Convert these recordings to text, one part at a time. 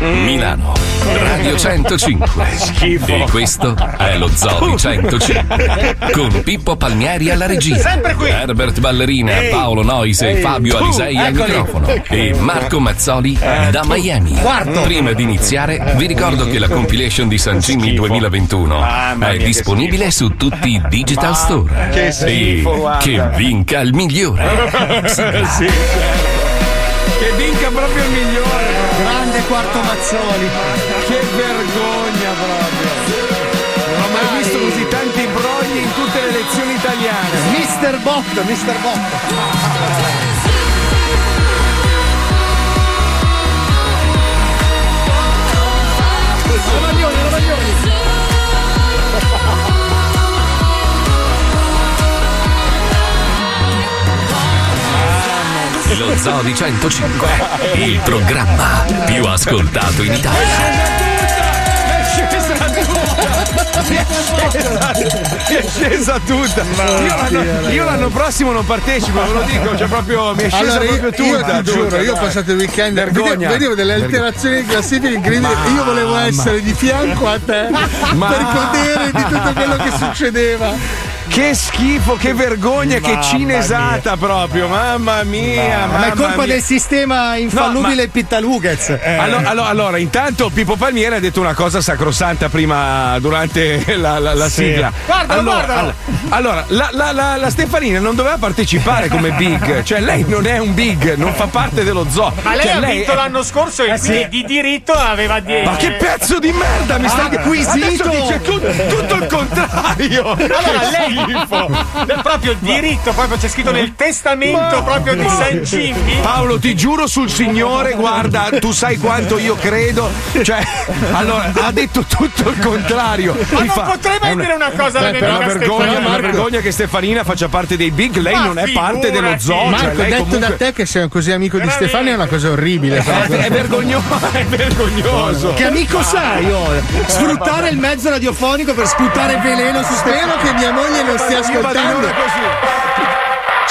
Milano, Radio 105. Schifo. E questo è lo Zoo 105. Con Pippo Palmieri alla regia. Sempre qui. Herbert Ballerina, Ehi. Paolo Nois e Ehi. Fabio Tu, Alisei al eccoli. microfono. E Marco Mazzoli da tu. Miami. Quarto. Prima di iniziare, vi ricordo che la compilation di San Jimmy 2021 Mamma è disponibile su tutti i digital Ma- store. che schifo, e che vinca il migliore. sì, certo. Che vinca proprio il migliore. Quarto Mazzoli. Che vergogna proprio. Non ho mai visto così tanti brogli in tutte le lezioni italiane. Mister Bot, Mister Bot. Lo Zoo di 105, il programma più ascoltato in Italia. è scesa tutta. Io l'anno, io l'anno prossimo non partecipo, ve lo dico, cioè proprio mi è scesa Allora, io, proprio io tutta. ti giuro, tutta, io ho passato il weekend Vergogna. vedevo, vedevo delle alterazioni di classifica incredibili. Io volevo essere di fianco a te Ma- per godere di tutto quello che succedeva. Che schifo, che vergogna, che Mamma cinesata proprio, mamma mia. Ma è colpa mia. del sistema infallibile Pittalughez. Eh. Allora, allora- allora, intanto Pippo Palmieri ha detto una cosa sacrosanta prima durante la, la- la Sì. sigla. Guardalo, allora, guardalo. Allora, la, la- la- la Stefanina non doveva partecipare come big, cioè lei non è un big, non fa parte dello zoo. Ma lei Cioè, ha vinto è- l'anno scorso e Eh sì. quindi di diritto aveva 10. Ma che pezzo di merda mi sta acquisito? Adesso dice tu- tutto il contrario. Allora Che lei schifo. proprio il diritto, proprio c'è scritto nel testamento proprio di San Jimmy. Paolo, ti giuro sul Signore, guarda, tu sai quanto io credo. Cioè, allora, ha detto tutto il contrario. Ma Mi non fa- potrei mai è una- dire una cosa alla mia amica una vergogna, una vergogna che Stefanina faccia parte dei big, lei Ma non è parte dello zoo. Marco, cioè, lei detto comunque- da te che sei così amico di Stefano è una cosa orribile. È, è vergognoso, è vergognoso. Che amico sei, oh? Sfruttare il mezzo radiofonico per sputare veleno su Spero che mia moglie non stia Io vado in ascoltando.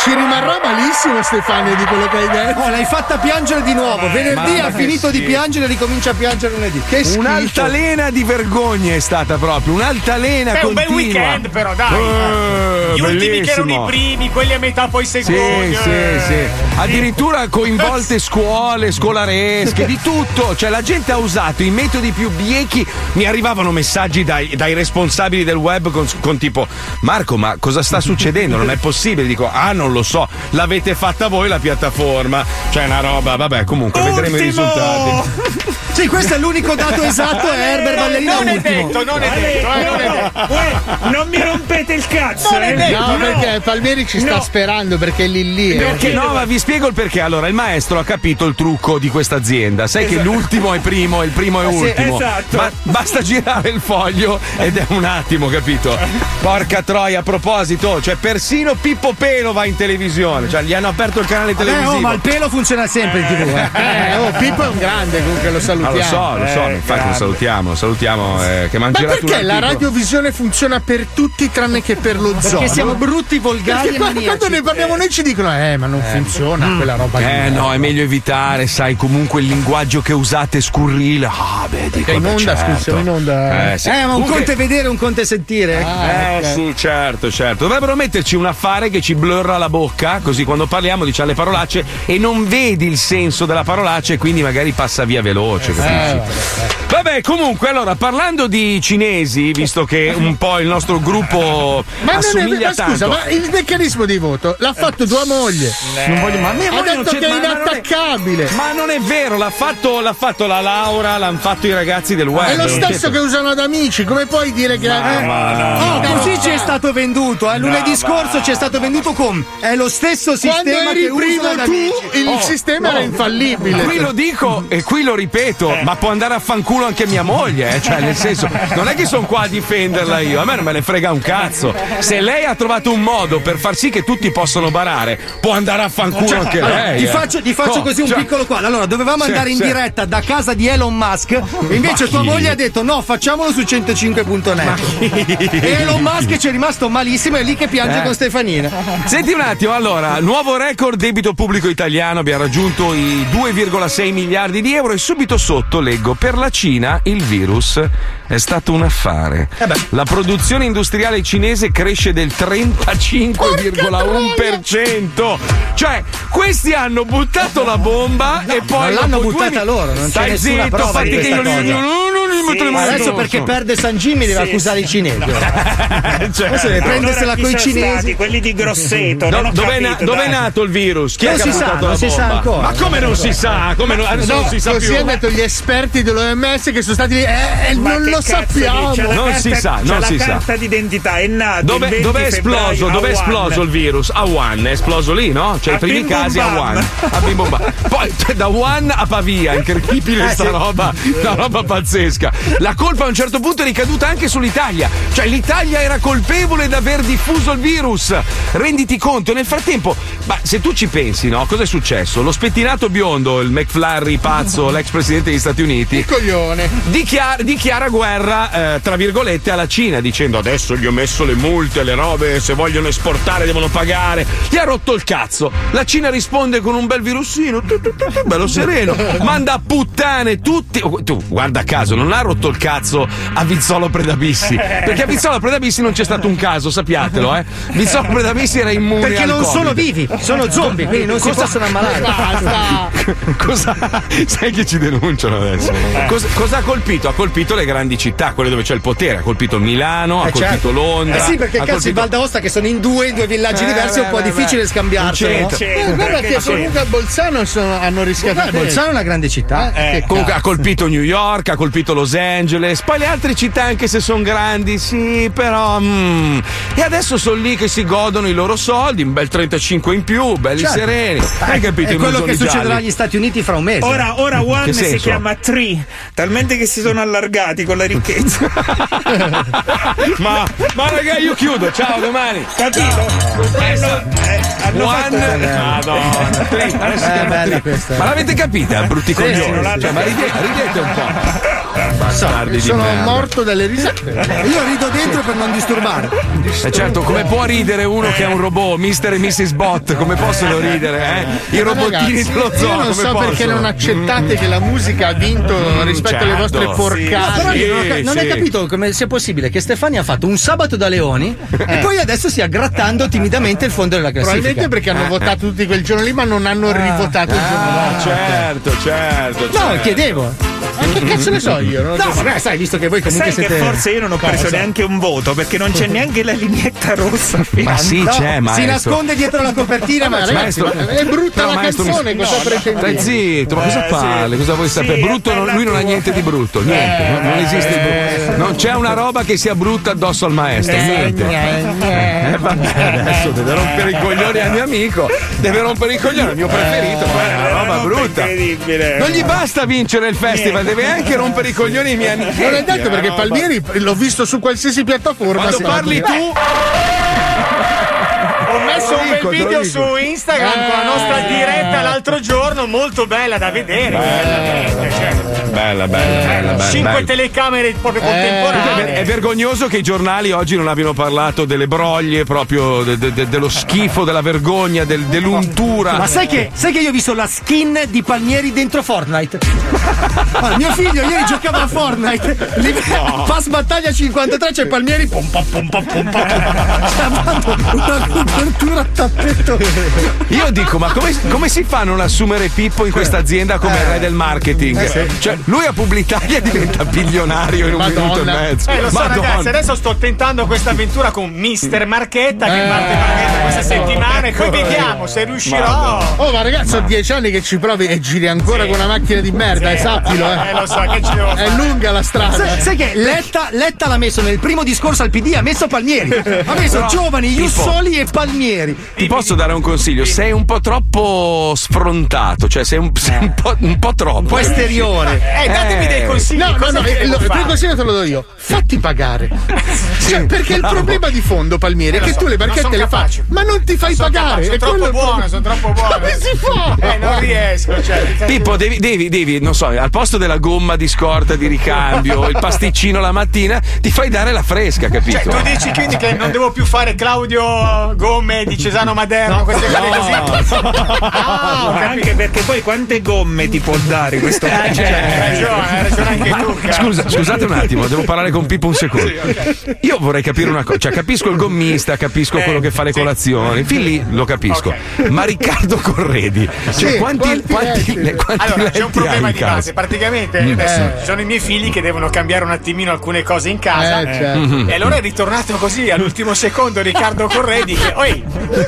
Ci rimarrà malissimo Stefano di quello che hai detto. Oh, l'hai fatta piangere di nuovo. Venerdì ha finito di piangere e ricomincia a piangere lunedì. Che schifo. Un'altalena di vergogne è stata proprio, un'altalena Beh, un bel continua. weekend però, dai. Eh, Gli ultimi che erano bellissimo. i primi, quelli a metà poi Sì, secondi. sì, eh. sì. Addirittura coinvolte scuole, scolaresche, di tutto. Cioè, la gente ha usato i metodi più biechi. Mi arrivavano messaggi dai, dai responsabili del web con, con tipo: Marco, ma cosa sta succedendo? Non è possibile. Dico: Ah, non lo so. L'avete fatta voi la piattaforma. Cioè, una roba. Vabbè, comunque vedremo i risultati. Sì, questo è l'unico dato esatto. È Herbert Ballerina Non è detto, non è detto, eh, non è detto. Non mi rompete il cazzo! Non è eh. detto, No, perché Palmieri ci sta No. sperando perché è lì lì. eh. Perché no, ma vi spiego il perché. Allora, il maestro ha capito il trucco di questa azienda. Sai che l'ultimo è primo e il primo è Sì, ultimo. esatto. Ma basta girare il foglio ed è un attimo, capito? Porca troia, a proposito, cioè persino Pippo Pelo va in televisione. Cioè, gli hanno aperto il canale Eh, televisivo. oh, ma il pelo funziona sempre in tv. Eh. Eh, oh, Pippo è un grande comunque lo Ah, salutiamo. lo so, lo so, Eh, infatti lo grande. salutiamo, lo salutiamo eh, che Ma mangerà perché la radiovisione funziona per tutti tranne che per lo zoo? Perché siamo brutti, volgari Perché e quando, maniaci. quando ne parliamo noi ci dicono eh ma non funziona quella roba lì. Eh no, è meglio evitare, sai, comunque il linguaggio che usate è scurrile. Ah, beh, dico, È in onda, certo. scusa, in onda. Eh, sì. Eh, ma un Comunque- conto è vedere, un conto è sentire. Eh sì, certo, certo. Dovrebbero metterci un affare che ci blurra la bocca, così quando parliamo diciamo le parolacce e non vedi il senso della parolaccia e quindi magari passa via veloce, capisci? Vabbè, comunque, allora, parlando di cinesi, visto che un po' il nostro gruppo Ma, non è, assomiglia ma scusa, tanto. ma il meccanismo di voto l'ha fatto tua moglie. Non voglio, ma mia Ha moglie detto che è ma- ma non inattaccabile. Ma non è vero, l'ha fatto, l'ha fatto la Laura, l'hanno fatto i ragazzi del web. È lo stesso che usano ad amici, come puoi dire che. eh, Oh, così ci è stato venduto. Eh. Lunedì scorso ci è stato venduto con. È lo stesso Quando sistema eri che primo usano ad tu, amici. il Oh, sistema no. era infallibile. Qui lo dico e qui lo ripeto, detto, ma può andare a fanculo anche mia moglie, eh? cioè nel senso, non è che sono qua a difenderla io, a me non me ne frega un cazzo. Se lei ha trovato un modo per far sì che tutti possano barare, può andare a fanculo Cioè, anche allora, lei. ti eh. faccio, ti faccio Oh, così un cioè- piccolo quadro. Allora, dovevamo andare in diretta da casa di Elon Musk. Invece tua moglie ha detto: no, facciamolo su 105.net. E Elon Musk ci è rimasto malissimo. È lì che piange Eh. con Stefanina. Senti un attimo, allora, nuovo record debito pubblico italiano, abbiamo raggiunto i 2,6 miliardi di euro e subito sotto leggo per la Cina il virus è stato un affare. La produzione industriale cinese cresce del 35,1%. Cioè, questi hanno buttato la bomba e poi ma l'hanno buttata mi- loro, non c'è Stai nessuna zitto, prova fatti di che io cosa. non non- non mani adesso perché perde San Jimmy deve Sì, accusare sì. i cinesi. Cioè, Adesso deve prendersela Allora, i cinesi. stati? Quelli di Grosseto. Do- non ho dov'è, na- capito, dov'è dai. nato il virus? Chi Non è si sa, non si sa ancora. Ma come non si sa? Come non, No, non si sa così più. hanno detto gli esperti dell'OMS che sono stati lì. Eh, Ma non lo sappiamo. dice? La Non carta- si sa, non la si sa. carta d'identità è nato il Dove, 20 dov'è febbraio esploso? a Dov'è Wuhan. esploso il virus? A Wuhan, è esploso lì, no? Cioè, A i primi casi a Bam. Wuhan. A Bim Bam. Poi cioè, da Wuhan a Pavia, incredibile sta roba, una roba pazzesca. La colpa a un certo punto è ricaduta anche sull'Italia. Cioè, l'Italia era colpevole di aver diffuso il virus. Renditi conto, nel frattempo, ma se tu ci pensi, no? Cosa è successo? Lo spettinato biondo, il McFlurry pazzo, l'ex presidente degli Stati Uniti, Coglione. dichiara, dichiara guerra, eh, tra virgolette, alla Cina, dicendo adesso gli ho messo le multe, le robe, se vogliono esportare devono pagare. Gli ha rotto il cazzo. La Cina risponde con un bel virusino, tu, tu, tu, tu, bello sereno, manda a puttane tutti. Oh, Tu, guarda caso, non ha rotto il cazzo a Vizzolo Predabissi. Perché a Vizzolo Predabissi non c'è stato un caso, sappiatelo, eh. Vizzolo Predabissi era immune Perché al non Covid. sono vivi, sono zombie, quindi non si Cosa- possono ammalare. Basta. Cosa, sai che ci denunciano adesso? Cosa, cosa ha colpito? Ha colpito le grandi città, quelle dove c'è il potere. Ha colpito Milano, ha Eh, colpito certo. Londra. Eh sì, perché ha cazzo in colpito- Val d'Aosta che sono in due, in due villaggi Eh, diversi, è un beh, po' beh, difficile beh. scambiarselo. Non no? c'entra. Eh, guarda che comunque a Bolzano sono- hanno rischiato. Bolzano è una grande città. Eh, Comunque ha colpito New York, ha colpito Los Angeles, poi le altre città anche se sono grandi, sì, però... mm. E adesso sono lì che si godono i loro soldi, un bel 35 in più, belli Certo. sereni. Hai capito? È quello che succederà gialli. agli Stati Uniti fra un mese. Ora, ora One si chiama Tree, talmente che si sono allargati con la ricchezza. ma, ma raga, io chiudo, ciao, domani. Capito? Hanno, eh, hanno fatto- One, Madonna, adesso si Eh. Ma l'avete capita, brutti sì, coglioni? l'hanno Cioè, ma ridete, ridete un po'. Bastardi di Sono merda. morto dalle risate. Io rido dentro per non disturbare. Eh certo, come può ridere uno che è un robot, Mr. e Mrs. Bot? Come possono ridere, eh? I robottini Ragazzi, dello zoo, io non come so perché possono? non accettate che la musica ha vinto rispetto alle certo. vostre Però porcate. io non, ho non hai sì. capito come sia possibile che Stefani ha fatto un sabato da leoni e poi adesso stia grattando timidamente il fondo della classifica. Probabilmente perché hanno votato tutti quel giorno lì, ma non hanno rivotato il giorno Ah, dopo. certo, certo. No, certo. chiedevo. Ma che cazzo ne so io? Non lo No, so. vabbè, sai, visto che voi comunque Sai siete. che forse io non ho preso Cosa? neanche un voto perché non c'è neanche la lineetta rossa. Ma sì, No, c'è, si maestro. nasconde dietro la copertina, ma Ragazzi, Maestro- ma è brutta No, la maestro, canzone, mi- cosa Stai pretendi? zitto, ma cosa Eh, parli? sì. Cosa vuoi Sì, sapere? Brutto, non- bella lui non ha niente di brutto, niente, non, non esiste brutto. Non c'è una roba che sia brutta addosso al maestro, niente. Eh, vabbè, adesso deve rompere i coglioni al mio amico, deve rompere i coglioni al mio preferito, poi è una roba brutta. Incredibile. Non gli basta vincere il festival, deve anche rompere i coglioni ai miei amici. Non è detto perché Palmieri l'ho visto su qualsiasi piattaforma. Quando parli me. tu, Ho messo un bel video su Instagram con la nostra diretta l'altro giorno, molto bella da vedere. veramente, cioè, bella, bella, bella, bella. cinque bella. telecamere proprio ver- contemporanee. è vergognoso che i giornali oggi non abbiano parlato delle broglie, proprio de- de- de- dello schifo, della vergogna, del- dell'untura. Ma sai che, sai che io ho visto la skin di Palmieri dentro Fortnite? Guarda, mio figlio ieri giocava a Fortnite. Lì, Pass battaglia 53 c'è Palmieri. Pom, pom, pom, pom, pom, pom. Dando una copertura a tappeto. Io dico, ma come, come si fa a non assumere Pippo in questa azienda come il re del marketing? Cioè, lui a Publitalia diventa bilionario in un Madonna. minuto e mezzo. Eh, lo so, Madonna. ragazzi, adesso sto tentando questa avventura con Mister Marchetta che parte Marchetta questa settimana e poi vediamo se riuscirò. Oh, ma ragazzi, sono dieci anni che ci provi e giri ancora con una macchina di merda, eh, sappilo, eh. Eh, lo so, che ci devo È fare. lunga la strada. Sai, sai che Letta, Letta l'ha messo nel primo discorso al PD, ha messo Palmieri. Ha messo giovani, Jussoli e, Pal- Palmieri. Ti posso dare un consiglio? Sei un po' troppo sfrontato, cioè sei un, sei un po', un po' troppo. Un po' esteriore. Eh, datemi dei consigli. No, no, cosa no, eh, lo- il consiglio te lo do io. Fatti pagare. Cioè, perché il bravo. problema di fondo, Palmieri, è Eh, che lo tu so, le barchette le fai, ma non ti fai Sono pagare. capace, sono troppo il buono, sono troppo buono. Come si fa? Eh, non riesco. Cioè, Pippo, devi, devi, devi, non so, al posto della gomma di scorta di ricambio, il pasticcino la mattina, ti fai dare la fresca, capito? Cioè, tu dici quindi che non devo più fare Claudio Gomme di Cesano Maderno, queste cose così. Ah. Anche perché poi quante gomme ti può dare questo Eh, cioè, hai ragione, hai ragione anche tu. Scusa, scusate un attimo, devo parlare con Pippo un secondo. Io vorrei capire una cosa, cioè capisco il gommista, capisco quello che fa le colazioni, fin lì lo capisco. Ma Riccardo Corredi, cioè Sì, quanti, quanti quanti, letti? quanti Allora, c'è un problema hai di casa? base. Praticamente Mm. adesso Eh. ci sono i miei figli che devono cambiare un attimino alcune cose in casa. Eh, certo. Mm-hmm. E allora è ritornato così all'ultimo secondo Riccardo Corredi che, oi,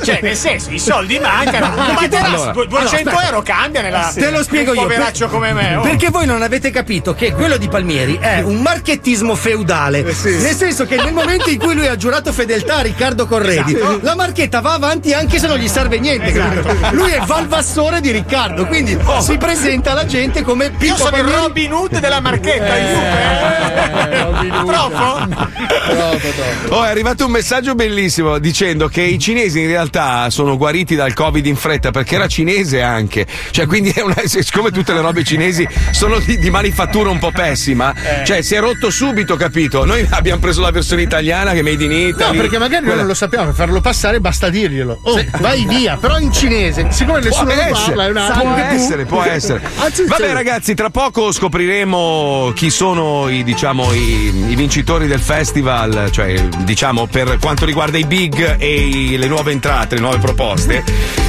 cioè nel senso, i soldi mancano. Un materasso, Allora, du- 200 euro cambia nella Te lo spiego un io. poveraccio come me. oh. Perché voi non avete capito che quello di Palmieri è un marchettismo feudale. Nel senso che nel momento in cui lui ha giurato fedeltà a Riccardo Corredi, Esatto. la marchetta va avanti anche se non gli serve niente. capito? Lui è valvassore di Riccardo, quindi si presenta alla gente come Io Pippo sono il Palmieri. Robin Hood della marchetta, aiuto, eh. Troppo? Oh, è arrivato un messaggio bellissimo dicendo che i cinesi in realtà sono guariti dal Covid in fretta perché era cinese anche. Cioè, quindi è una, siccome tutte le robe cinesi sono di, di manifattura un po' pessima, cioè si è rotto subito, capito? Noi abbiamo preso la versione italiana che è made in No, Italy. perché magari noi Quella- non lo sappiamo, per farlo passare basta dirglielo. Oh, vai via, però in cinese. Siccome Può nessuno lo essere, parla, è una può essere, può essere. Vabbè, sì. ragazzi, tra poco scopriremo chi sono i, diciamo, i, i vincitori del festival, cioè, diciamo, per quanto riguarda i big e i- le nuove entrate, le nuove proposte.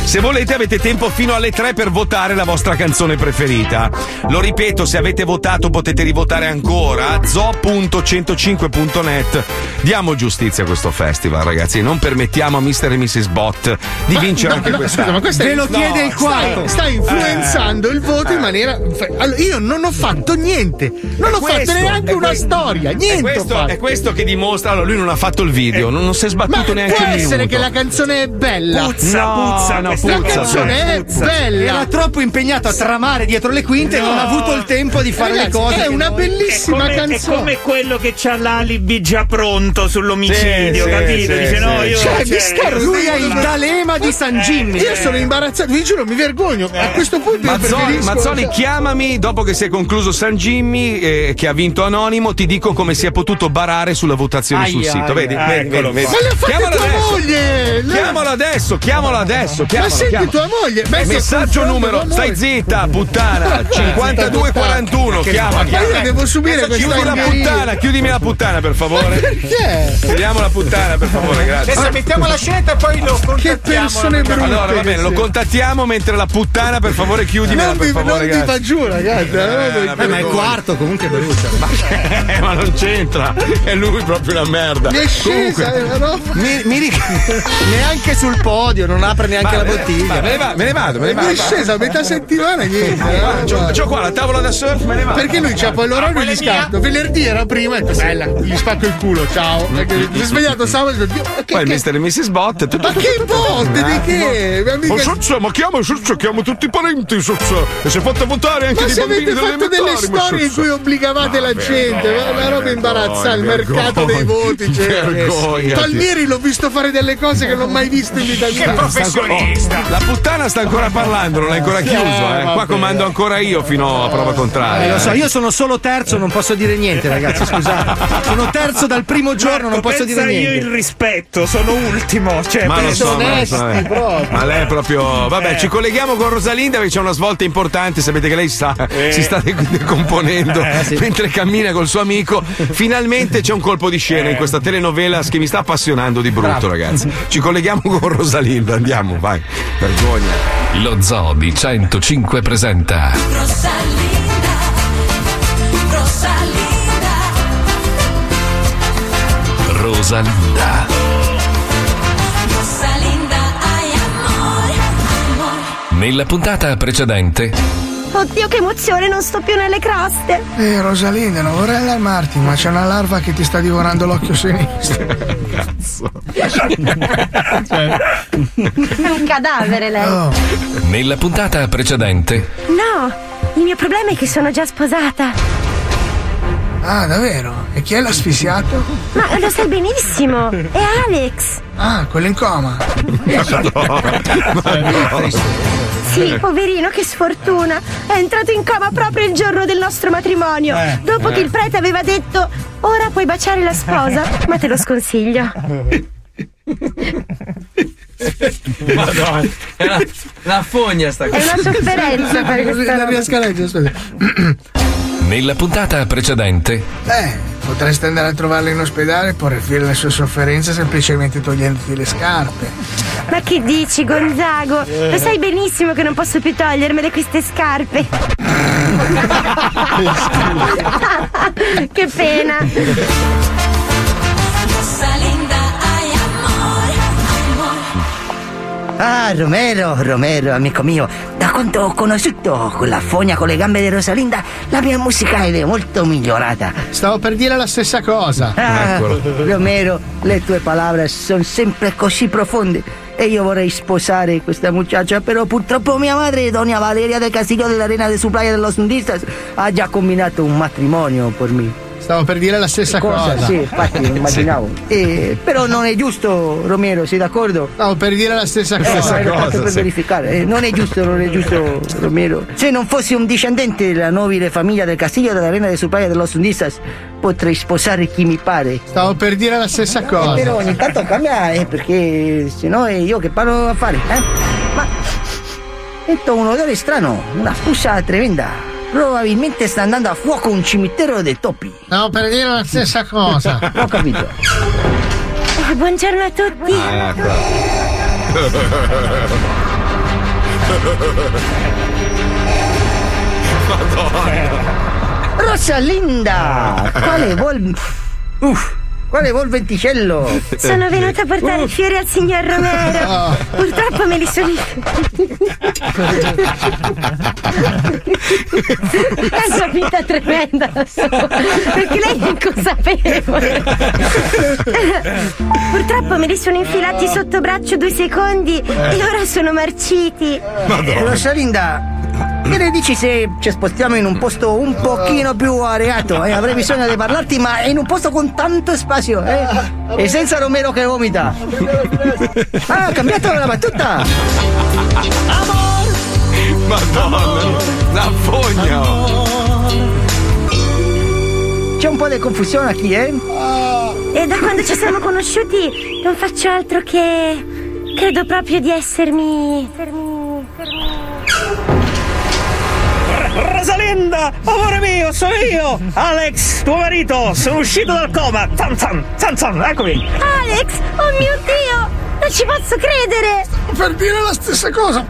Se volete, avete tempo fino alle 3 per votare la vostra canzone preferita. Lo ripeto, se avete votato potete rivotare ancora. zo.105.net. Diamo giustizia a questo festival, ragazzi. Non permettiamo a Mr. e Mrs. Bot di Ma- vincere no, anche no, quest'anno. scusa, ma questo Ve è- lo chiede il quarto. Stai, stai influenzando il voto in maniera. Allora, io non ho fatto niente. Non ho questo, fatto neanche è una que- storia. È Niente. ho questo, è questo che dimostra. Allora, lui non ha fatto il video, non, non si è Ma sbattuto neanche può un essere minuto. che la canzone è bella. Puzza, No, puzza, no, questa La puzza, canzone è bella. Era troppo impegnato a tramare dietro le quinte e non ha avuto il tempo di fare le Ragazzi, cose. è una noi- È bellissima come, è canzone. come quello che c'ha l'alibi già pronto sull'omicidio, Sì, capito? sì, Dice sì. no, io. Cioè, mi sta Lui è il. D'Alema di San Jimmy. Io sono imbarazzato, vi giuro, mi vergogno. A questo punto io Mazzoli, Mazzoli, chiamami dopo che si è concluso San Jimmy, eh, che ha vinto Anonimo. Ti dico come si è potuto barare sulla votazione sul Aia, sito. aia. Vedi, Ah, vedi, eccolo vedi, qua. vedi. Ma le ha fatte Chiamalo tua adesso. moglie! Le- Chiamalo adesso, chiamalo adesso. Ma Chiamalo, senti chiamalo. tua moglie! A Messaggio numero, stai zitta, puttana. 5241, chiama, Ma io devo subire questa Chiudi la puttana, chiudimi la puttana per favore. Perché? Chiudiamo la puttana per favore, grazie. Adesso mettiamo la scelta e poi lo contattiamo. Che persone brutte! Allora va bene, lo contattiamo mentre la puttana per favore Non per vi, favore, non grazie. fa giù, ragazzi. eh, Eh, ma è quarto comunque Beruccia. Eh, ma non c'entra, è lui proprio una merda. Mi è scesa, Comunque, eh, roba. mi, mi ric- Neanche sul podio, non apre neanche la Ma- bottiglia. ma me, ne va- me ne vado, me ne Mi vado. è scesa a metà settimana niente. Guarda, eh, c'ho, c'ho qua la tavola da surf, me ne vado. Perché lui c'ha poi l'orario di scatto. Venerdì era prima e bella, gli spacco il culo, ciao. Perché Mi sono svegliato sabato e ho detto, "Dio, Poi che- il Mr. e Mrs. Bot. tutto- Ma che botte di che? Ma mica- Ma Sozza, ma chiama Sozza, chiamo tutti i parenti, Sozza. E si è fatta votare anche Ma dei bambini avete delle fatto delle elementari, ma storie in cui obbligavate la gente, ma una roba imbarazzante, il mercato dei voti. Cioè, Vergognati. Palmieri l'ho visto fare delle cose che non ho mai visto in vita Che mia. professionista. La puttana sta ancora parlando, non è ancora chiuso, eh. Qua comando ancora io fino a prova Eh, contraria. lo so, io sono solo terzo, non posso dire niente, ragazzi. Scusate. Sono terzo dal primo giorno, non Marco, posso pensa dire io niente. il rispetto, sono ultimo. Cioè, Ma lo so, ma lo so, onesti eh. proprio. Ma lei è proprio. Vabbè, ci colleghiamo con Rosalinda perché c'è una svolta importante. Sapete che lei sta- si sta de- decomponendo mentre cammina col suo amico. Finalmente c'è un colpo di scena in questa telenovela che mi sta appassionando di brutto, ragazzi. Ci colleghiamo con Rosalinda, andiamo, vai. Vergogna. Lo Zoo di 105 presenta Rosalinda, Rosalinda, Rosalinda Rosalinda, ay amor, amor. Nella puntata precedente, Oddio, che emozione, non sto più nelle croste. Eh, Rosalinda, non vorrei allarmarti, ma c'è una larva che ti sta divorando l'occhio sinistro. Cazzo. È un cadavere lei. Oh. nella puntata precedente, No, il mio problema è che sono già sposata. Ah, davvero? E chi è l'asfissiato? Ma lo sai benissimo. È Alex. Ah, quello in coma. Sì, poverino, che sfortuna. È entrato in coma proprio il giorno del nostro matrimonio. Eh, dopo che eh. il prete aveva detto: Ora puoi baciare la sposa, ma te lo sconsiglio. Madonna. È una, una fogna sta È cosa. una sofferenza fare questa Non riesco a leggere, aspetta. nella puntata precedente, Eh, potresti andare a trovarla in ospedale e porre fine alle sue sofferenze semplicemente togliendoti le scarpe. Ma che dici, Gonzago? Lo sai benissimo che non posso più togliermele queste scarpe. che pena. Ah, Romero, Romero, amico mio, da quando ho conosciuto quella fogna con le gambe di Rosalinda, la mia musica è molto migliorata. Stavo per dire la stessa cosa. Ah, Romero, le tue parole sono sempre così profonde. E io vorrei sposare questa muchacha, però purtroppo mia madre, Doña Valeria del Castillo della Arena de su Playa de los Nudistas, ha già combinato un matrimonio per me. Stavo per dire la stessa cosa. Sì, infatti, lo immaginavo. Eh, però non è giusto, Romero, sei d'accordo? Stavo per dire la stessa Eh, cosa. ero fatto per verificare. Eh, non è giusto, non è giusto, Romero. Se non fossi un discendente della nobile famiglia del Castillo della Reina de su Playa de los Nudistas, potrei sposare chi mi pare. Stavo per dire la stessa Eh, cosa. però ogni tanto cambia, eh, perché se no è io che parlo a fare, eh? Ma sento un odore strano, una puzza tremenda. Probabilmente sta andando a fuoco un cimitero dei topi. Stavo per dire la stessa cosa. Ho capito. Eh, buongiorno a tutti. Rosalinda! Quale vuol. Uff! Quale vuol venticello? Sono venuta a portare i fiori al signor Romero. Purtroppo me li sono. È una finta tremenda, lo so, perché lei è inconsapevole. Purtroppo me li sono infilati sotto braccio due secondi e ora sono marciti. Rosalinda, che ne dici se ci spostiamo in un posto un pochino più areato? Eh? Avrei bisogno di parlarti, ma in un posto con tanto spazio, eh? E senza Romero che vomita. Ah, ha cambiato la battuta! Madonna, la fogna. C'è un po' di confusione qui, eh? E da quando ci siamo conosciuti non faccio altro che. Credo proprio di essermi. essermi. essermi. Rosalinda, amore mio, sono io, Alex, tuo marito, sono uscito dal coma. Zan zan, zan zan, eccomi. Alex! Oh mio dio! Non ci posso credere! Per dire la stessa cosa.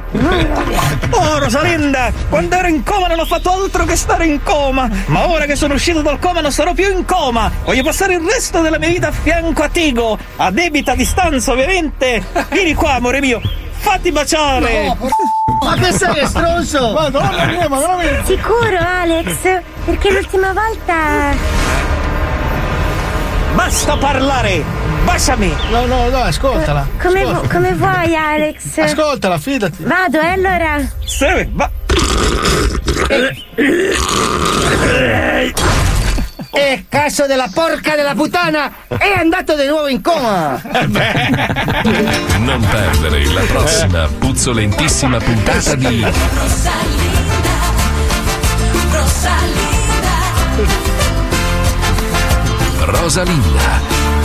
Oh Rosalinda, quando ero in coma non ho fatto altro che stare in coma. Ma ora che sono uscito dal coma non sarò più in coma. Voglio passare il resto della mia vita a fianco a Tigo. A debita distanza, ovviamente. Vieni qua, amore mio. Fatti baciare. Ma che sei, stronzo? Madonna mia, ma veramente. Sicuro, Alex? Perché l'ultima volta. Basta parlare. Baciami. No, no, no, ascoltala. Come, Ascolta. vu- come vuoi, Alex? Ascoltala, fidati. Vado, eh, allora. Sì, va. E cazzo della porca della puttana! È andato di nuovo in coma! non perdere la prossima puzzolentissima puntata di Rosalinda.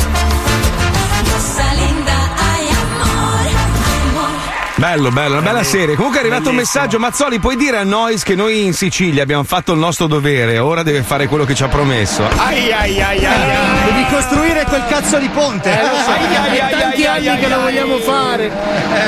Bello, bello, una bella serie. Comunque è arrivato un messaggio. Mazzoli, puoi dire a Nois che noi in Sicilia abbiamo fatto il nostro dovere. Ora deve fare quello che ci ha promesso. Ai ai ai ai ai. Devi costruire quel cazzo di ponte. Eh, lo so. Ai, ai, tanti ai, anni che lo vogliamo fare.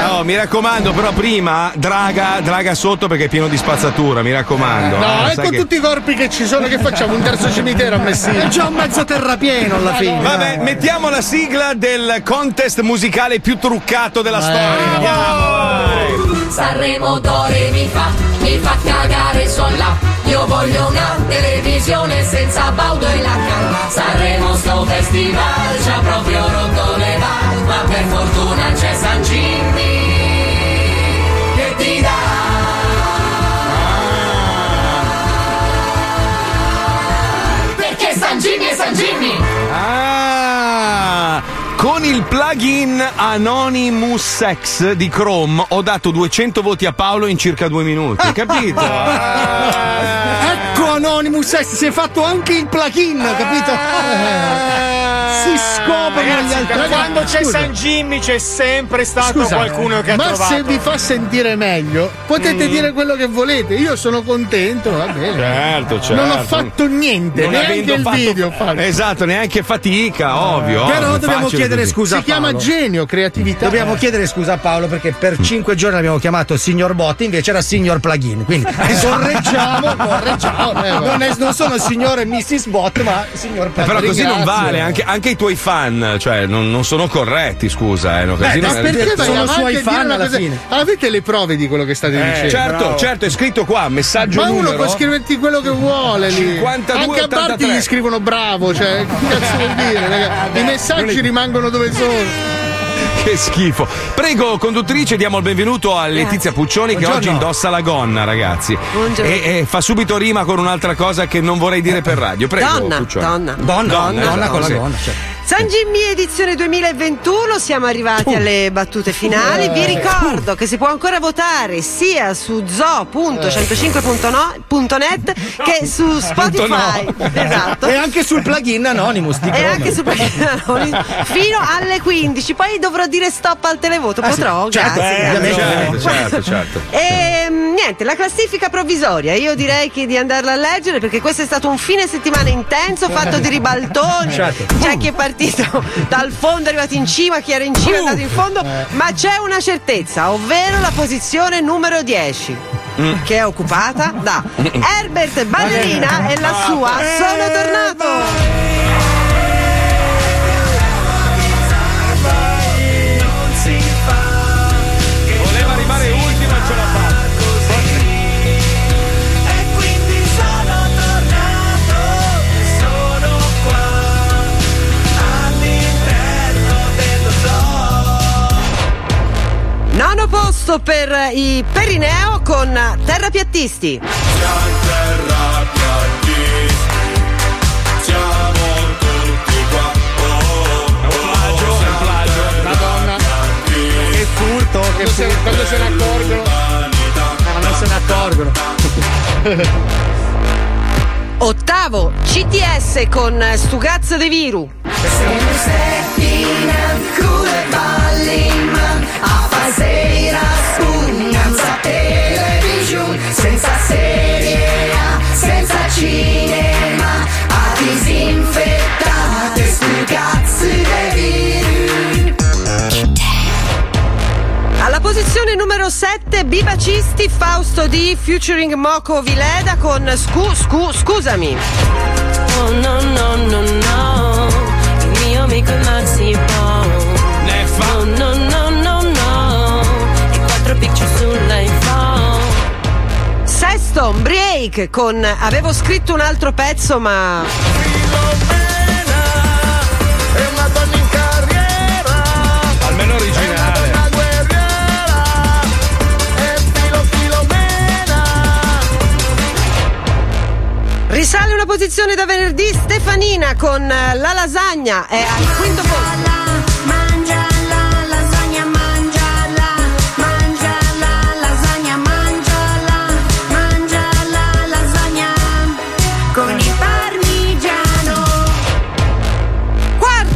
No, mi raccomando, però prima draga, draga sotto perché è pieno di spazzatura, mi raccomando. No, eh, e sai con che- tutti i corpi che ci sono, che facciamo? Un terzo cimitero a Messina. È già un mezzo terrapieno alla fine. Vabbè, mettiamo la sigla del contest musicale più truccato della storia. Andiamo. Sanremo Dore mi fa, mi fa cagare son là. Io voglio una televisione senza Baudo e la calma. Sanremo sto festival ci ha proprio rotto le balle, ma per fortuna c'è San Jimmy che ti dà. Jimmy San Jimmy! Plugin Anonymous X di Chrome ho dato 200 voti a Paolo in circa due minuti, capito? Ecco Anonymous S, si è fatto anche il plugin, capito? si scoprono gli altri. quando c'è Scusa. San Jimmy c'è sempre stato Scusa, qualcuno che ha ma trovato. se vi fa sentire meglio, potete Mm. dire quello che volete. Io sono contento, va bene. Certo, certo. Non ho fatto niente, Non neanche il fatto- video. fatto. Esatto, neanche fatica, ovvio. Però ovvio, dobbiamo chiedere così. scusa a Si chiama Paolo. genio, creatività. Dobbiamo chiedere scusa a Paolo perché per cinque giorni l'abbiamo chiamato signor Bot, invece era signor Plugin. Quindi correggiamo, correggiamo. Eh, non, è- non sono signor e Mrs. Bot, ma signor Eh, Plugin. però così non vale, anche, anche i tuoi fan, cioè non, non sono corretti, scusa. Eh, no, Beh, ma perché vai Sono avanti suoi fan alla cosa- fine. Avete le prove di quello che state Eh, dicendo? certo, certo, è scritto qua, messaggio Ma uno numero. può scriverti quello che vuole lì. 52, Anche a Barti 83. gli scrivono bravo, cioè, che cazzo vuol dire? raga? I messaggi rimangono dove sono. Che schifo. Prego, conduttrice, diamo il benvenuto a Letizia Puccioni che Buongiorno. oggi indossa la gonna, ragazzi. Buongiorno. E, e fa subito rima con un'altra cosa che non vorrei dire per radio. Prego, Donna, Puccioni. donna. Donna, donna, esatto, con la sì. donna. certo. San Jimmy edizione 2021, siamo arrivati alle battute finali. Vi ricordo che si può ancora votare sia su zo.105.net che su Spotify. Esatto. E anche sul plugin Anonymous di E Chrome. anche su fino alle 15, poi dovrò dire stop al televoto. Ah, sì. Potrò, Certo, grazie. eh, grazie. Certo, certo, certo. E mm, niente, la classifica provvisoria. Io direi che di andarla a leggere perché questo è stato un fine settimana intenso, fatto di ribaltoni. Certo. C'è chi è partito dal fondo, è arrivato in cima, chi era in cima è andato in fondo, ma c'è una certezza, ovvero la posizione numero 10. Che è occupata da Herbert Ballerina e la sua Sono tornato! Posto per i Perineo con Terrapiattisti. Madonna. Che furto, che Quando se, quando se ne accorgono. Ma non se ne accorgono. Ottavo CTS con Stugazzo de Viru. Siamo settimana, cure balliman, a passeira senza serie A, senza cinema, a disinfettate stugazzi de virus. Alla posizione numero 7 Bibacisti Fausto D featuring Moco Vileda con Scu Scu Scusami. Oh no no no no Il mio amico è Maxi Bone Sesto Break con Avevo scritto un altro pezzo ma Almeno originale. risale una posizione da venerdì Stefanina con La lasagna è al quinto posto.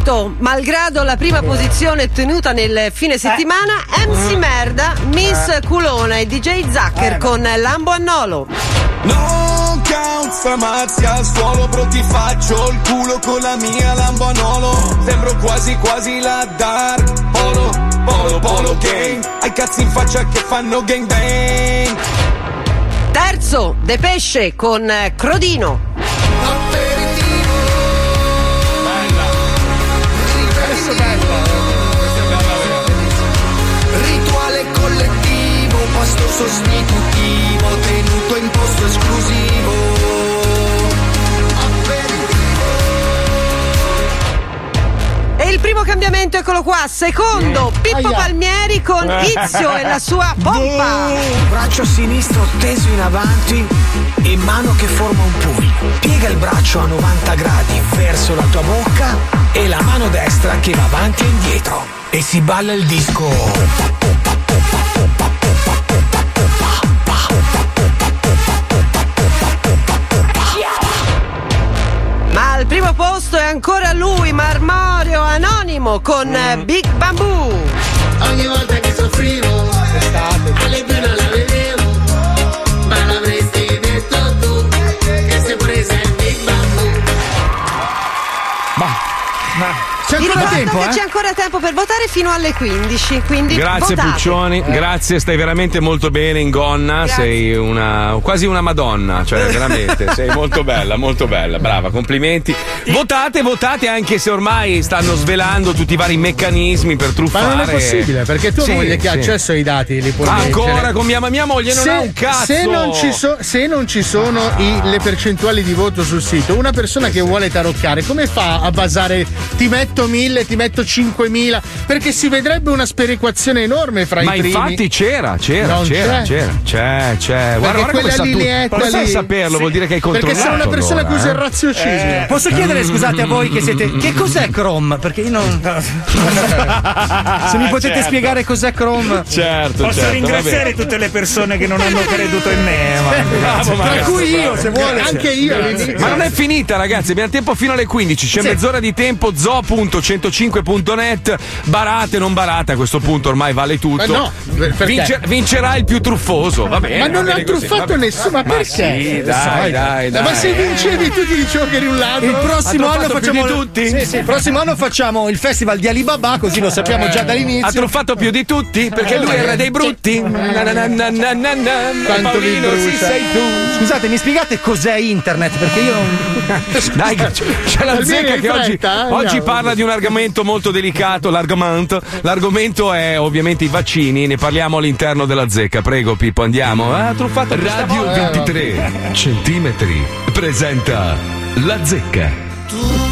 Quarto, malgrado la prima posizione tenuta nel fine settimana, MC Merda, Miss Culona e DJ Zucker con Lambo Annolo. Non count mazzi al suolo, bro ti faccio il culo con la mia lambanolo Sembro quasi quasi la Dark Polo, Polo, Polo Gang. Ai cazzi in faccia che fanno gang bang Terzo, De Pesce con Crodino. pasto sostitutivo tenuto in posto esclusivo. E il primo cambiamento eccolo qua, secondo Pippo Aia. Palmieri con eh. Izio e la sua bomba. Braccio sinistro teso in avanti e mano che forma un pugno. Piega il braccio a 90 gradi verso la tua bocca e la mano destra che va avanti e indietro. E si balla il disco. Ancora lui, Marmorio Anonimo con eh, Big Bamboo. Ancora tempo, che eh? c'è ancora tempo per votare fino alle 15. Quindi Grazie votate. Puccioni, grazie, stai veramente molto bene in gonna, sei una quasi una madonna, cioè veramente, sei molto bella, molto bella, brava, complimenti. Votate, votate anche se ormai stanno svelando tutti i vari meccanismi per Ma truffare. non è possibile, perché tua Sì, moglie che ha sì. accesso ai dati li può Ancora leggere. con mia, mia moglie non se, ha un cazzo. Se non ci, so- se non ci sono i- le percentuali di voto sul sito, una persona che vuole taroccare, come fa a basare ti metto 1000, ti metto 5000? Perché si vedrebbe una sperequazione enorme fra Ma i primi. infatti c'era, c'era, Non c'era, c'è. c'era, c'è, c'è. Guarda, Perché guarda come quella tu. lineetta a lì- saperlo? Sì. Vuol dire che hai Perché controllato. sei una persona che allora, usa il eh? raziocinio. Posso chiedere, scusate, a voi che siete. Che cos'è Chrome? Perché io non. Se mi potete Certo. spiegare cos'è Chrome. Certo, Posso certo, ringraziare tutte le persone che non hanno creduto in me. ma- Bravo, Tra Mario. cui io, se vuole. Anche io. Ma non è finita, ragazzi. Abbiamo tempo fino alle 15. C'è Sì. mezz'ora di tempo. Zo.105.net. Barate, non barate. A questo punto ormai vale tutto. Ma no, per- perché? Vince- vincerà il più truffoso. Va bene. Ma non ha truffato nessuno, ma perché? sì, dai, dai, dai. Ma se vincevi tu ti dicevo che eri un ladro. Il prossimo anno facciamo. di tutti? Sì, sì, il prossimo anno facciamo il festival di Alibaba, così lo sappiamo già dall'inizio. Ha truffato più di tutti perché lui è il re dei brutti. Na na na na na na na. Quanto Paolino, vi sì, sei tu. Scusate, mi spiegate cos'è internet? Perché io non. Dai, c'è- la zecca che oggi, eh, oggi parla di un argomento molto delicato. L'argomento, l'argomento è ovviamente i vaccini. Ne parliamo all'interno della zecca. Prego, Pippo, andiamo. Ah, truffato Radio volta. 23 centimetri presenta La Zecca.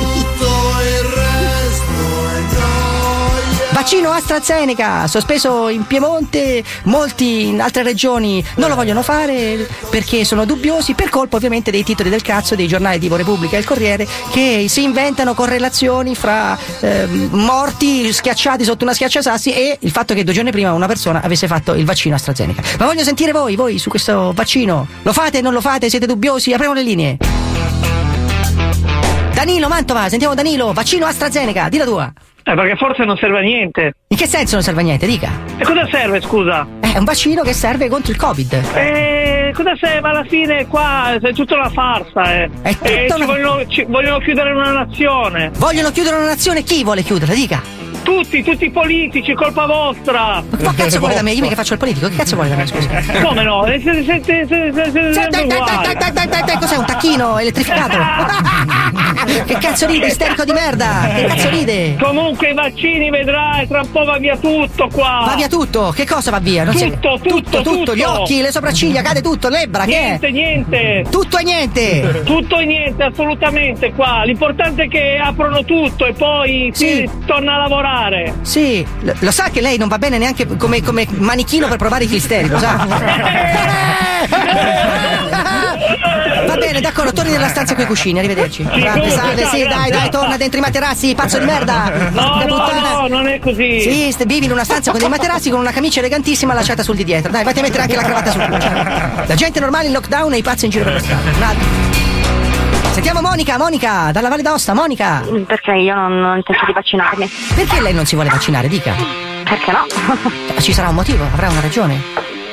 Vaccino AstraZeneca, sospeso in Piemonte, molti in altre regioni non lo vogliono fare perché sono dubbiosi, per colpa ovviamente dei titoli del cazzo dei giornali tipo Repubblica e il Corriere che si inventano correlazioni fra ehm, morti schiacciati sotto una schiacciasassi e il fatto che due giorni prima una persona avesse fatto il vaccino AstraZeneca. Ma voglio sentire voi, voi su questo vaccino. Lo fate, non lo fate, siete dubbiosi? Apriamo le linee. Danilo Mantova, sentiamo Danilo, vaccino AstraZeneca, di la tua. Eh, perché forse non serve a niente. In che senso non serve a niente? Dica. E cosa serve, scusa? È un vaccino che serve contro il Covid. Eh, cosa serve? Alla fine qua è tutta una farsa, eh. È tutta Eh, ci una- vogliono, ci- vogliono chiudere una nazione. Vogliono chiudere una nazione? Chi vuole chiuderla? Dica. Tutti, tutti i politici, colpa vostra. Ma che cazzo vuole da me? Dimmi che faccio il politico. Che cazzo vuole da me? Scusa. Come no? Se- se- se- se- se- se- se- Dai, dai, dai, uguali. dai, dai, dai, dai, dai, cos'è un tacchino elettrificato? che cazzo ride, isterico di merda? Che cazzo ride? Comunque i vaccini vedrai, tra un po' va via tutto qua. Va via tutto, che cosa va via? Non si- Tutto, tutto, tutto, tutto. gli occhi, le sopracciglia, cade tutto, l'ebbra, che Niente, niente. Tutto e niente. Tutto e niente, assolutamente qua. L'importante è che aprono tutto e poi si torna a lavorare. Sì, lo, lo sa che lei non va bene neanche come, come manichino per provare i clisteri, lo sa? Va bene, d'accordo, torni nella stanza con i cuscini, arrivederci. Grande, salve, sì, dai, dai, torna dentro i materassi, pazzo di merda. No, no, no, non è così. Sì, st- vivi in una stanza con dei materassi con una camicia elegantissima lasciata sul di dietro. Dai, vatti a mettere anche la cravatta sul culo. La gente normale in lockdown e i pazzi in giro per la strada. Sentiamo Monica, Monica, dalla Valle d'Aosta, Monica. Perché io non, non intento di vaccinarmi. Perché lei non si vuole vaccinare, dica? Perché no? Ci sarà un motivo, avrà una ragione.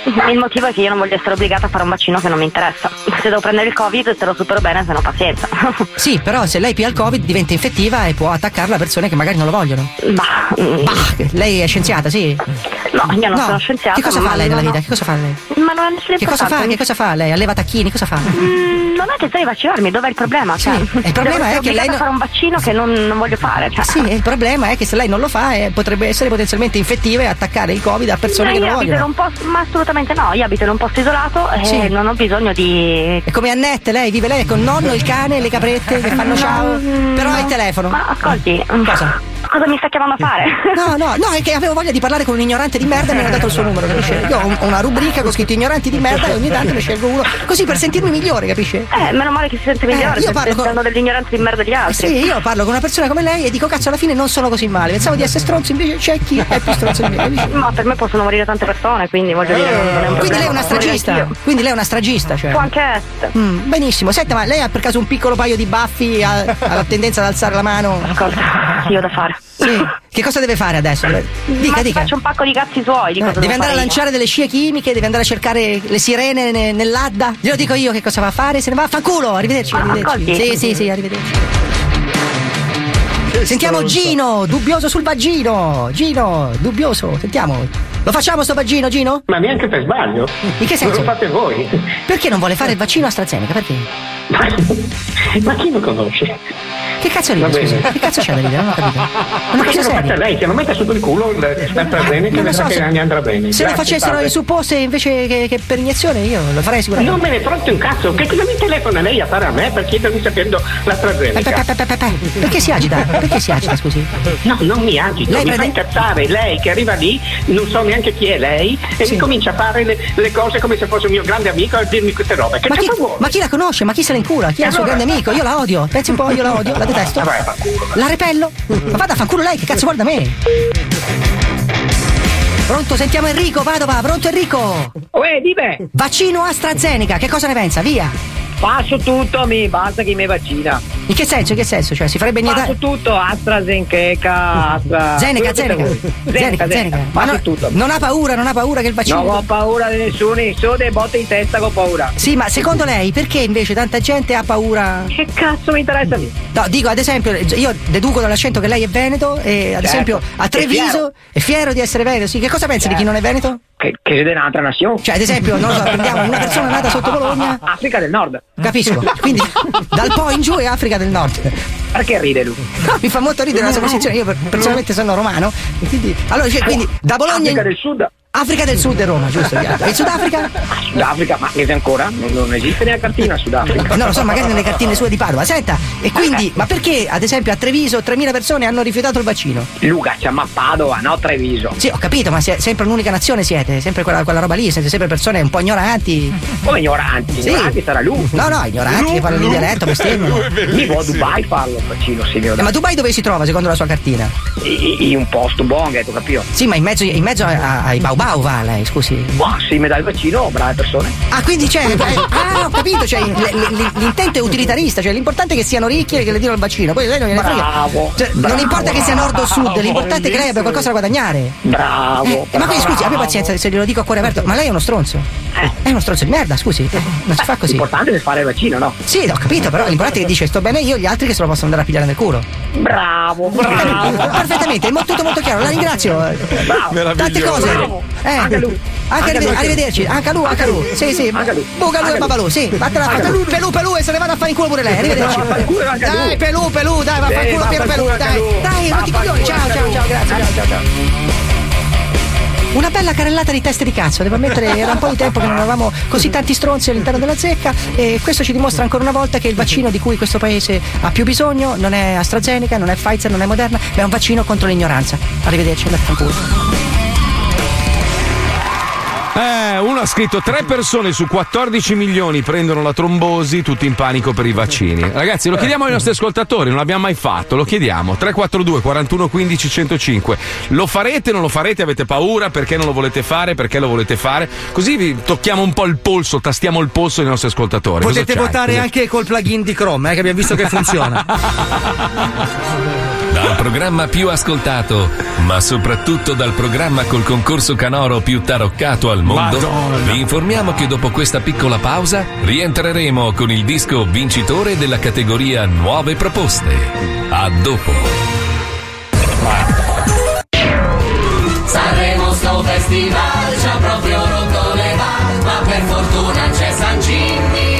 Il motivo è che io non voglio essere obbligata a fare un vaccino che non mi interessa. Se devo prendere il covid te lo supero bene, se no pazienza. Sì, però se lei pia il Covid diventa infettiva e può attaccarla a persone che magari non lo vogliono. Bah, Bah, lei è scienziata, sì? No, io non No. sono scienziata. Che cosa fa lei nella vita? Che cosa fa lei? Ma non è nessuna Che cosa fa? Che cosa fa lei? Alleva tacchini? Cosa fa? Mm, non ho intenzione di vaccinarmi, dov'è il problema? Cioè, il problema è che lei non- fare un vaccino che non, non voglio fare. Cioè. Sì, il problema è che se lei non lo fa eh, potrebbe essere potenzialmente infettiva e attaccare il Covid a persone Ma che non lo vogliono. un posto, ma assolutamente no, io abito in un posto isolato e Sì. non ho bisogno di. È come Annette, lei vive lei con nonno, il cane, le caprette che fanno ciao. Mm, Però no. il telefono. Ma ascolti, Cosa? Cosa mi sta chiamando a fare? No, no, no, è che avevo voglia di parlare con un ignorante di merda e mi hanno dato il suo numero, capisce? Io ho un- ho una rubrica con scritto ignoranti di merda e ogni tanto ne scelgo uno, così per sentirmi migliore, capisce? Eh, meno male che si sente migliore, io stai parlo con- dell'ignoranza di merda degli altri. Sì, io parlo con una persona come lei e dico cazzo alla fine non sono così male. Pensavo di essere stronzo, invece c'è chi è più stronzo di me. capisci? Ma per me possono morire tante persone, quindi voglio dire, problema. Quindi lei è una stragista. Quindi lei è una stragista, cioè. Può anche essere. Mm, benissimo. Senta, ma lei ha per caso un piccolo paio di baffi? Ha, ha la tendenza ad alzare la mano? Ascolta, io da fare. Sì. Che cosa deve fare adesso? Dica, Ma dica. faccio un pacco di cazzi suoi, di Eh, deve andare a fare lanciare delle scie chimiche, deve andare a cercare le sirene ne- nell'Adda. Glielo dico io che cosa va a fare, se ne va a fanculo. Arrivederci, Ah, arrivederci. Sì, sì, sì, arrivederci. Sentiamo. Gino, dubbioso sul vagino. Gino, dubbioso, sentiamo. Lo facciamo sto vagino, Gino? Ma neanche per sbaglio. In che senso? Lo fate voi. Perché non vuole fare il vaccino AstraZeneca? Perché? Ma chi lo conosce? Che cazzo scusa? bene. Che cazzo c'è ridere? Non ho capito. È una Ma cosa che lo faccia seria. lei, che lo metta sotto il culo il- l'AstraZeneca e Non lo so, che se- ne andrà bene. Se le Grazie, facessero padre. i supposte invece che, che per iniezione, io lo farei sicuramente. Non me ne frotte un cazzo, che cosa mi telefona lei a fare a me per chiedermi sapendo l'AstraZeneca? Perché si agita? Perché si agita, scusi? No, non mi agito, Lei mi prende- fa incazzare lei che arriva lì, non so neanche chi è lei, e mi comincia a fare le, le cose come se fosse un mio grande amico e dirmi queste robe. Che Ma chi, ma chi la conosce? Ma chi se la incula? Chi è il suo grande amico? Io la odio. Pensi un po', io la odio, la detesto. Culo. La repello? Ma vada a fanculo lei, che cazzo guarda me? Pronto, sentiamo Enrico, Padova, pronto Enrico? Uè, dimmi! Vaccino AstraZeneca, che cosa ne pensa? Via! Passo tutto, mi basta che mi vaccina. In che senso? In che senso? Cioè, si farebbe niente. Passo tutto, AstraZeneca, Astra... Zeneca, Zeneca. Zeneca, Zeneca. Ma no- tutto. non ha paura, non ha paura che il vaccino. Non ho paura di nessuno, solo dei botte in testa che ho paura. Sì, ma secondo lei perché invece tanta gente ha paura? Che cazzo mi interessa a me? No, dico ad esempio, io deduco dall'accento che lei è veneto e ad Certo. esempio a È Treviso fiero. è fiero di essere veneto, sì. Che cosa pensa di chi non è veneto? Che, che siete un'altra nazione? Cioè, ad esempio, non so, prendiamo una persona nata sotto Bologna. Africa del Nord. Capisco. Quindi dal Po in giù è Africa del Nord. Perché ride lui? No, mi fa molto ridere la sua posizione. Io per- personalmente sono romano. Quindi, allora, cioè, quindi da Bologna. Africa in- del Sud. Africa del Sud e Roma, giusto? E il Sudafrica? Sudafrica, ma che ancora? Non, non esiste nella cartina Sudafrica. No, lo so, magari nelle cartine sue di Padova. Senta, e quindi, ma perché ad esempio a Treviso 3.000 persone hanno rifiutato il vaccino? Luca, siamo a Padova, no Treviso. Sì, ho capito, ma sie- sempre un'unica nazione siete, sempre quella, quella roba lì, siete sempre persone un po' ignoranti. Come ignoranti? Sì. Ignoranti sarà lui. No, no, ignoranti che parlano in dialetto, bestemmiano. Mi vuoi a Dubai farlo il vaccino, sì, mio Eh, ma Dubai dove si trova secondo la sua cartina? In un posto buono, tu capito? Sì, ma in mezzo, in mezzo a- a- ai Bau Bau va lei, scusi. Ma sì, mi dà il vaccino, brave persone. Ah, quindi c'è. eh, ah, ho capito, cioè, l'intento è utilitarista, cioè l'importante è che siano ricchi e che le diano il vaccino. Poi lei non gliene frega. Bravo, Cioè, bravo. non importa che sia nord o sud, l'importante è che lei abbia qualcosa da guadagnare. Bravo. Eh, ma poi scusi, abbia pazienza se glielo dico a cuore aperto, ma lei è uno stronzo. È uno stronzo di merda, scusi. Eh, Non si fa così. L'importante è fare il vaccino, no? Sì, ho capito, però l'importante è che dice sto bene io, gli altri che se lo possono andare a pigliare nel culo. Bravo, Perfettamente, è tutto molto chiaro, la ringrazio. Bravo. Tante cose. Bravo. Eh, Anche lui. Arrivederci, anche lui, anche lui. Sì, sì. Anche lui. Bugalù e. Babalù, sì. Vattela a pelù pelù e se ne vada a fare in culo pure lei. Arrivederci. Dai, pelù pelù, dai, va a fare in culo fare pelù, dai. Dai, non ti coglioni. Ciao, ciao, ciao, grazie, ciao, ciao, ciao. Una bella carrellata di teste di cazzo, devo ammettere, era un po' di tempo che non avevamo così tanti stronzi all'interno della zecca e questo ci dimostra ancora una volta che il vaccino di cui questo paese ha più bisogno non è AstraZeneca, non è Pfizer, non è Moderna, ma è un vaccino contro l'ignoranza. Arrivederci, andate a. Eh, uno ha scritto tre persone su 14 milioni prendono la trombosi, tutti in panico per i vaccini. Ragazzi, lo chiediamo ai nostri ascoltatori, non l'abbiamo mai fatto, lo chiediamo. 342 41 15 105. Lo farete, non lo farete? Avete paura? Perché non lo volete fare? Perché lo volete fare? Così vi tocchiamo un po' il polso, tastiamo il polso ai nostri ascoltatori. Potete votare anche col plugin di Chrome, eh, che abbiamo visto che funziona. Dal programma più ascoltato, ma soprattutto dal programma col concorso canoro più taroccato al mondo, Madonna. vi informiamo che dopo questa piccola pausa rientreremo con il disco vincitore della categoria Nuove proposte. A dopo. Sanremo sto festival ci ha proprio rotto le Ma per fortuna c'è San Jimmy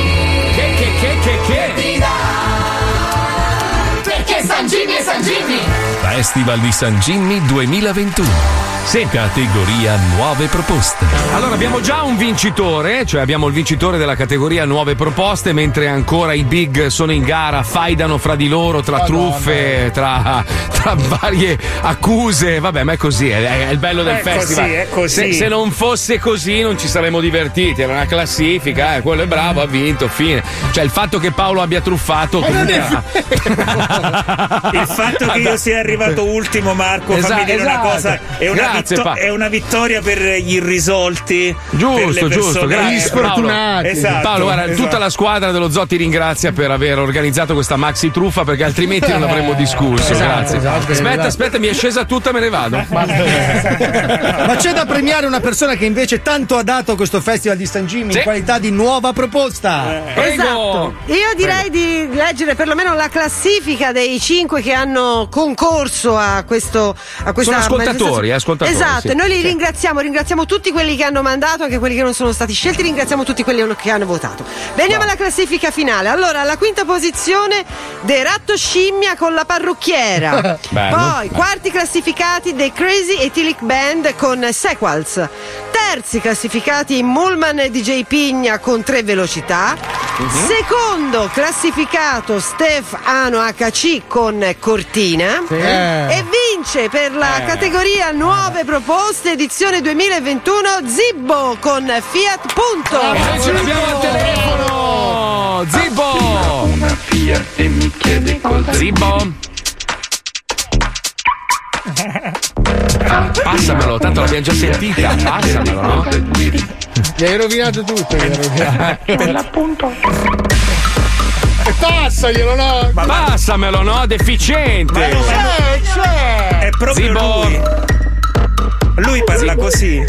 Festival di San Jimmy 2021. Categoria nuove proposte. Allora abbiamo già un vincitore, cioè abbiamo il vincitore della categoria nuove proposte, mentre ancora i big sono in gara, faidano fra di loro, tra truffe, tra, tra varie accuse. Vabbè, ma è così, è, è il bello del È così, festival. è così. Se, se non fosse così non ci saremmo divertiti, era una classifica, eh, quello è bravo, ha vinto, fine. Cioè il fatto che Paolo abbia truffato ha- Il fatto che io sia arrivato ultimo, Marco, Esatto, fammi dire una esatto. cosa: è una, Grazie, vitto- è una vittoria per gli irrisolti. Giusto, giusto, grazie. Paolo. Paolo, Esatto, Paolo, guarda, esatto. tutta la squadra dello Zoo ti ringrazia per aver organizzato questa maxi truffa perché altrimenti non avremmo discusso. Esatto, grazie. esatto, aspetta, esatto. aspetta, mi è scesa tutta, me ne vado. Ma c'è da premiare una persona che invece tanto ha dato a questo festival di San Jimmy in qualità di nuova proposta. Esatto. Io direi di leggere perlomeno la classifica dei cinque che hanno concorso a questo a questa Sono ascoltatori, manifestazione. ascoltatori, Esatto, sì. noi li ringraziamo, ringraziamo tutti quelli che hanno mandato, anche quelli che non sono stati scelti, ringraziamo tutti quelli che hanno votato. Veniamo alla classifica finale. Allora, alla quinta posizione De Ratto Scimmia con la parrucchiera. Bello. Poi quarti classificati dei Crazy Ethylic Band con Sequels. Terzi classificati Mullman e DJ Pigna con tre velocità. Mhm. Secondo classificato Stefano HC con Cortina. Sì. E vince per la Eh. categoria Nuove Proposte edizione 2021 Zibbo con Fiat Punto. E ce l'abbiamo al telefono! Zibbo! Una Fiat e mi chiede cosa Zibbo! Passamelo, tanto l'abbiamo già sentita. Passamelo, no? Gli hai rovinato tutto. Gli hai rovinato. l'appunto. E passaglielo, no? Ma passamelo, no? Deficiente! C'è, c'è. È proprio Zibbo. lui. Lui parla così.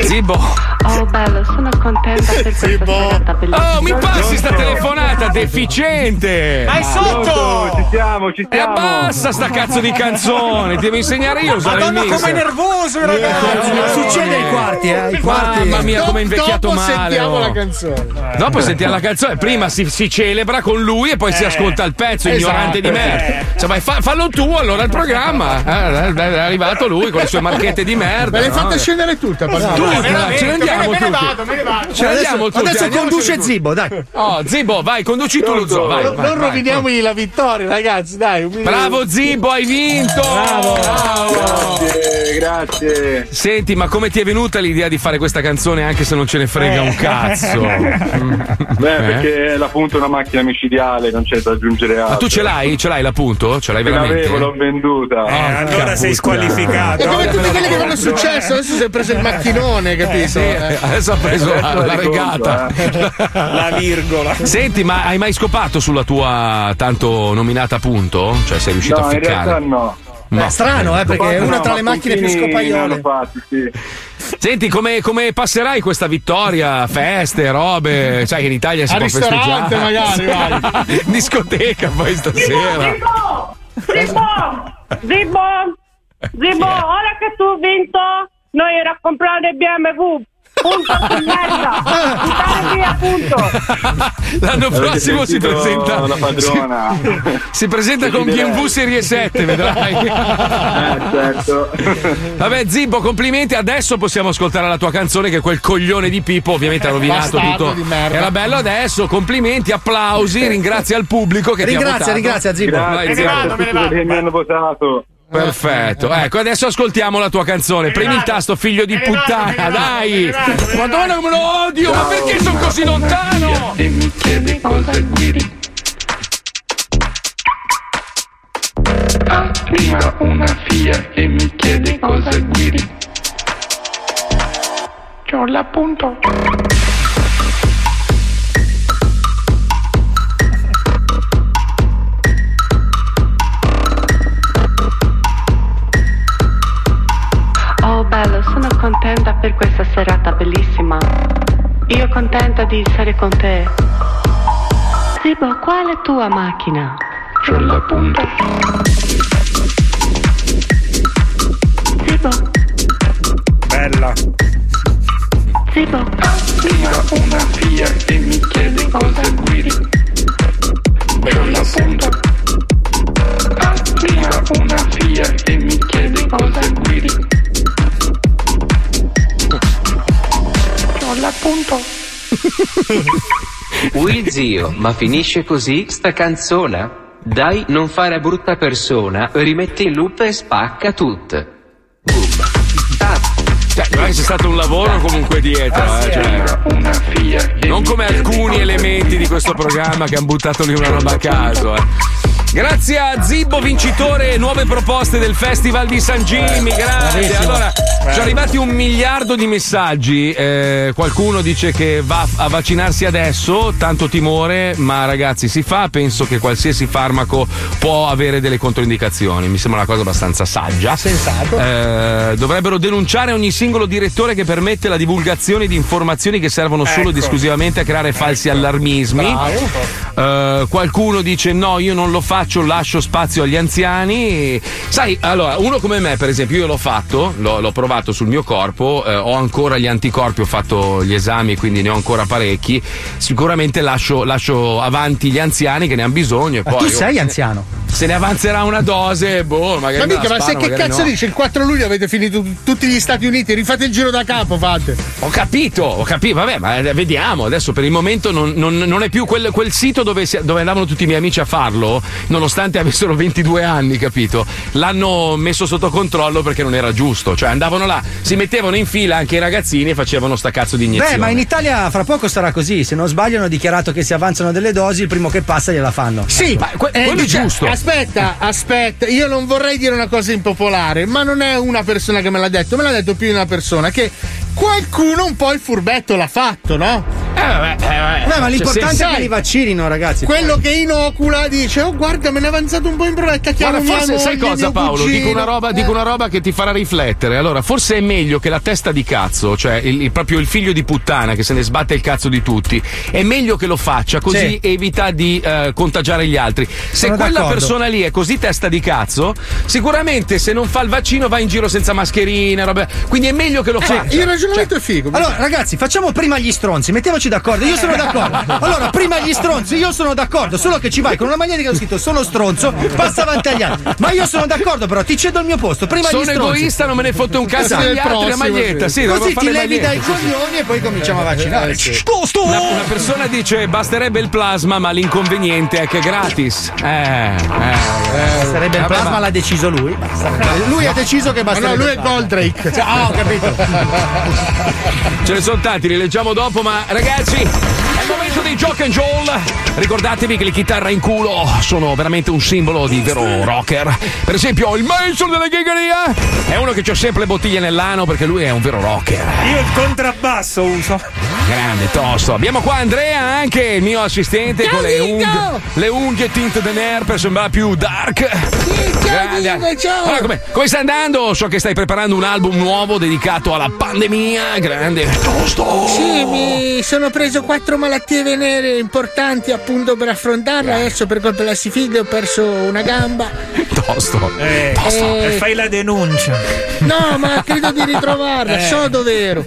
Zibbo! Oh bello, sono contenta per questa serata bellissima. Oh, mi passi sta telefonata, deficiente! Ma è sotto! Ci siamo, ci siamo! E abbassa sta cazzo di canzone, ti devo insegnare io a usare Madonna, il mixer. come nervoso il ragazzo! Succede ai quarti, eh? ai quarti. Mamma mia, come è invecchiato Dopo male. sentiamo oh. la canzone. Dopo sentiamo la canzone, prima si, si celebra con lui e poi si Eh. ascolta il pezzo, Esatto. ignorante di merda. Cioè, vai, fa- fallo tu allora il programma. Eh, è arrivato lui con le sue marchette di merda. Me l'hai no? fatta scendere tutta, Pasquale. dai, ce ne andiamo me ne vado, me ne vado. Ce ne Adesso- tutti. adesso conduce. Zibbo, dai. Oh, Zibbo, vai, conduci tu lo zoo. Vai, non vai, non vai. roviniamogli la vittoria, ragazzi, dai. Bravo Zibbo, hai vinto! Grazie, grazie. Senti, ma come ti è venuta l'idea di fare questa canzone anche se non ce ne frega un cazzo? Beh, Eh? perché l'appunto è una macchina micidiale, non c'è da aggiungere altro. Ma tu ce l'hai? Ce l'hai l'appunto? Ce l'hai Ce veramente? l'avevo, l'ho venduta. Eh, allora sei squalificato. E come tutti quelli che fanno successo, adesso si è preso il macchinone, capito? Sì, Eh. adesso ha preso la, Adesso la la regata. La virgola. Senti, ma hai mai scopato sulla tua tanto nominata punto? Cioè, sei riuscito No, a in ficcare? realtà no. Beh, strano, eh, perché è una No, tra le macchine più scopaiole. Senti, come, come passerai questa vittoria? Feste, robe? Sai che in Italia si Al può festeggiare. ristorante, magari, vai. Discoteca poi stasera. Zibbo! Zibbo! Zibbo, ora che tu hai vinto, noi era a comprare BMW. Punto di merda! Buttare via, punto! L'anno prossimo si presenta. la padrona? Si, si presenta con. BMW Serie 7, vedrai. Eh, certo. Vabbè, Zibbo, complimenti. Adesso possiamo ascoltare la tua canzone, che quel coglione di Pippo ovviamente ha rovinato Bastardo tutto. Era bello adesso. Complimenti, applausi. Ringrazia il pubblico che ti ha Ringrazia, votato. ringrazia Zibbo. Vai, Grazie, Zibbo. grazie a tutti quelli che mi hanno votato. Perfetto, ecco adesso ascoltiamo la tua canzone. Premi il tasto, figlio di puttana, dai! Madonna come lo odio, ma perché sono così lontano? E mi chiede cosa guidi. Arriva una Fiat e mi chiede cosa guidi. C'ho l'appunto. Contenta per questa serata bellissima. Io contenta di essere con te. Zibo, qual è tua macchina? C'ho l'appunto. Zibo, Bella. Zibo. Arriva una Fiat e mi chiede cosa guidi. C'ho l'appunto. Arriva una Fiat e mi chiede cosa guidi. Ui zio, ma finisce così sta canzona? Dai, non fare brutta persona, rimetti il loop e spacca tutto. Cioè, c'è stato un lavoro comunque dietro, eh, cioè. Non come alcuni elementi di questo programma che hanno buttato lì una roba a caso, eh. Grazie a Zibbo vincitore, nuove proposte del Festival di San Gimmi, grazie. Bravissimo. Allora, Bravo. sono arrivati un miliardo di messaggi. eh, qualcuno dice che va a vaccinarsi adesso, tanto timore, ma ragazzi si fa, penso che qualsiasi farmaco può avere delle controindicazioni. Mi sembra una cosa abbastanza saggia. Sensato. Eh, dovrebbero denunciare ogni singolo direttore che permette la divulgazione di informazioni che servono solo ed Ecco. esclusivamente a creare falsi allarmismi. Eh, qualcuno dice no, io non lo faccio, lascio spazio agli anziani. Sai, allora, uno come me, per esempio, io l'ho fatto, l'ho, l'ho provato sul mio corpo, eh, ho ancora gli anticorpi, ho fatto gli esami, quindi ne ho ancora parecchi. Sicuramente lascio, lascio avanti gli anziani che ne hanno bisogno. E Ma poi tu sei anziano. Se ne avanzerà una dose, boh, magari. Ma mica, ma se sparo, che cazzo no. dice? Il 4 luglio avete finito tutti gli Stati Uniti, rifate il giro da capo, fate. Ho capito, ho capito, vabbè, ma eh, vediamo. Adesso per il momento non, non- non è più quel, quel sito dove, si- dove andavano tutti i miei amici a farlo, nonostante avessero 22 anni, capito? L'hanno messo sotto controllo perché non era giusto. Cioè andavano là, si mettevano in fila anche i ragazzini e facevano sta cazzo di iniezione. Beh, ma in Italia fra poco sarà così. Se non sbaglio hanno dichiarato che si avanzano delle dosi, il primo che passa gliela fanno. Sì, Eh, dice- Aspetta, aspetta, io non vorrei dire una cosa impopolare, ma non è una persona che me l'ha detto, me l'ha detto più di una persona che qualcuno un po' il furbetto l'ha fatto, no? Eh, vabbè, Beh, ma l'importante è che li vaccinino, ragazzi. Quello che inocula dice: Oh, guarda, me ne è avanzato un po' in Guarda, mia forse sai cosa Paolo? Dico una, roba, dico una roba che ti farà riflettere. Allora, forse è meglio che la testa di cazzo, cioè il, il- proprio il figlio di puttana che se ne sbatte il cazzo di tutti, è meglio che lo faccia così Sì. evita di eh, contagiare gli altri. Se Sono quella d'accordo. persona lì è così testa di cazzo, sicuramente se non fa il vaccino va in giro senza mascherine, roba. Quindi è meglio che lo faccia. Cioè, è figo. Allora, ragazzi, facciamo prima gli stronzi, mettiamoci d'accordo. Io sono d'accordo. Allora, prima gli stronzi, io sono d'accordo. Solo che ci vai con una magnetica che ho scritto sono stronzo, passa avanti agli altri. Ma io sono d'accordo, però ti cedo il mio posto. Prima Sono gli stronzi. egoista, non me ne fotte un cazzo Esatto. degli altri, la maglietta. Sì, Così ti le levi dai coglioni e poi cominciamo a vaccinare. Sto, sto. Una, una persona dice basterebbe il plasma, ma l'inconveniente è che è gratis. Eh, eh. Sarebbe il plasma, ma- l'ha deciso lui. Lui ha deciso che. Ma no, lui è Goldrake. Cioè, ah, ho capito. Ce ne sono tanti, li leggiamo dopo, ma ragazzi, è il momento dei Jock and Joel. Ricordatevi che le chitarre in culo sono veramente un simbolo di vero rocker. Per esempio, il maestro della ghigheria è uno che c'ha sempre le bottiglie nell'ano perché lui è un vero rocker. Io il contrabbasso uso. Grande tosto. Abbiamo qua Andrea, anche il mio assistente, con le unghie, le unghie tinte de nerd per sembrare più dark. Grande. ciao. Allora, come, come stai andando? So che stai preparando un album nuovo dedicato alla pandemia. Grande. Tosto. Sì, mi sono preso quattro malattie venere importanti appunto per affrontarle. Adesso per colpa della sifilide ho perso una gamba. Tosto. Eh, Eh. e fai la denuncia. No, ma credo di ritrovarla, Eh. so dov'ero.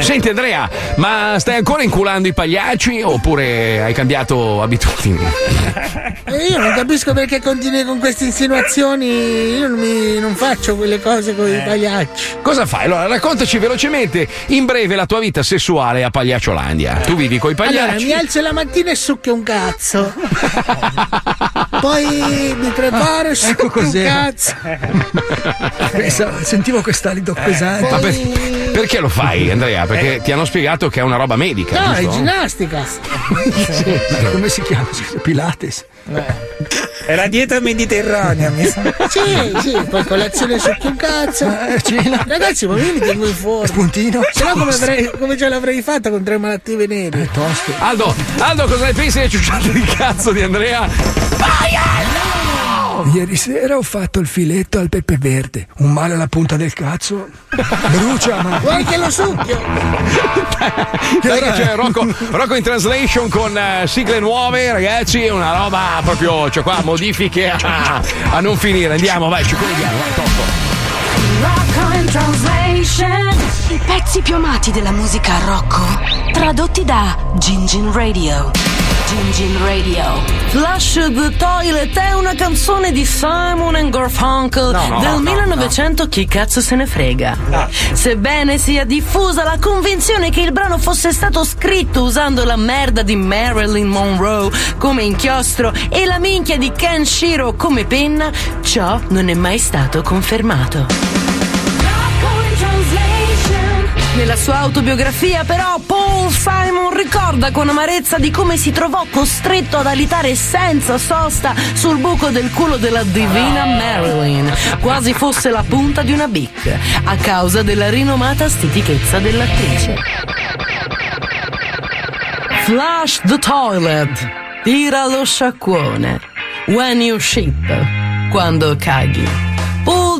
Senti Andrea, ma stai ancora inculando i pagliacci oppure hai cambiato abitudini? E io non capisco perché continui con queste insinuazioni. Io non, mi, non faccio quelle cose con Eh. i pagliacci. Cosa fai? Allora, raccontaci velocemente in breve la tua vita sessuale a Pagliacciolandia. Tu vivi coi Allora, pagliacci. mi alzo la mattina e succhio un cazzo. Poi mi preparo e succhio un cos'era. cazzo. Sentivo quest'alido pesante. Ma per- perché lo fai, Andrea? Perché ti hanno spiegato che è una roba medica. No, è giusto? ginnastica. Sì, ma come si chiama? Pilates. È la dieta mediterranea, mi sa. Sì, sì, poi colazione succhio un cazzo. cena. Ragazzi, ma io mi tengo in forma. Spuntino. Se no come, avrei- come ce l'avrei fatta con tre malattie venere? tosto. Aldo, Aldo, cosa ne pensi delle ciucciate di cazzo di Andrea? Ieri sera ho fatto il filetto al pepe verde. Un male alla punta del cazzo. Brucia, ma. Vuoi che lo succhio? Dai che c'è Rocco, Rocco in translation con eh, sigle nuove, ragazzi, una roba proprio, cioè qua modifiche a, a non finire. Andiamo, vai, ci colleghiamo, vai. Rocco in translation. I pezzi più amati della musica Rocco. Tradotti da Gin Gin Radio. Gin Gin Radio. Flush the Toilet è una canzone di Simon and Garfunkel No, del no, 1900 chi cazzo se ne frega. Sebbene sia diffusa la convinzione che il brano fosse stato scritto usando la merda di Marilyn Monroe come inchiostro e la minchia di Ken Shiro come penna, ciò non è mai stato confermato. Nella sua autobiografia, però, Paul Simon ricorda con amarezza di come si trovò costretto ad alitare senza sosta sul buco del culo della divina Marilyn, quasi fosse la punta di una bic, a causa della rinomata stitichezza dell'attrice. Flush the toilet, tira lo sciacquone, when you shit, quando caghi.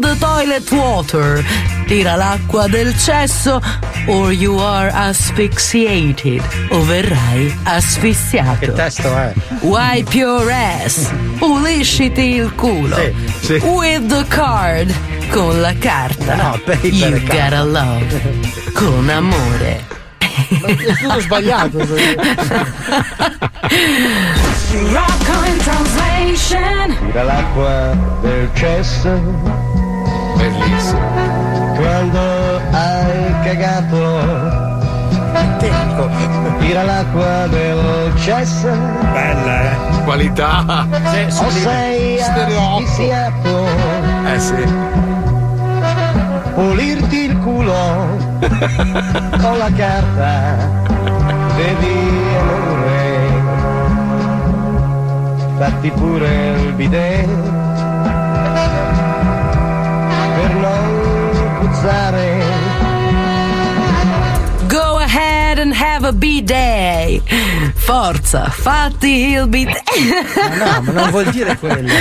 The toilet water, tira l'acqua del cesso, or you are asphyxiated, o verrai asfissiato. Che testo è? Wipe your ass, pulisciti il culo. Sì, sì. With the card, con la carta. No, paper you card. gotta love, con amore. È tutto sbagliato. Rock on translation. Tira l'acqua del cesso. Bellissimo. Quando hai cagato. Tira l'acqua del cesso. Bella, eh? Qualità. O sei asfissiato. Eh sì. Pulirti il culo con la carta. Bevi amore. Fatti pure il bidet. Puzzare. Go ahead and have a B-day. Forza, fatti il bidet. Ma no, ma non vuol dire quello.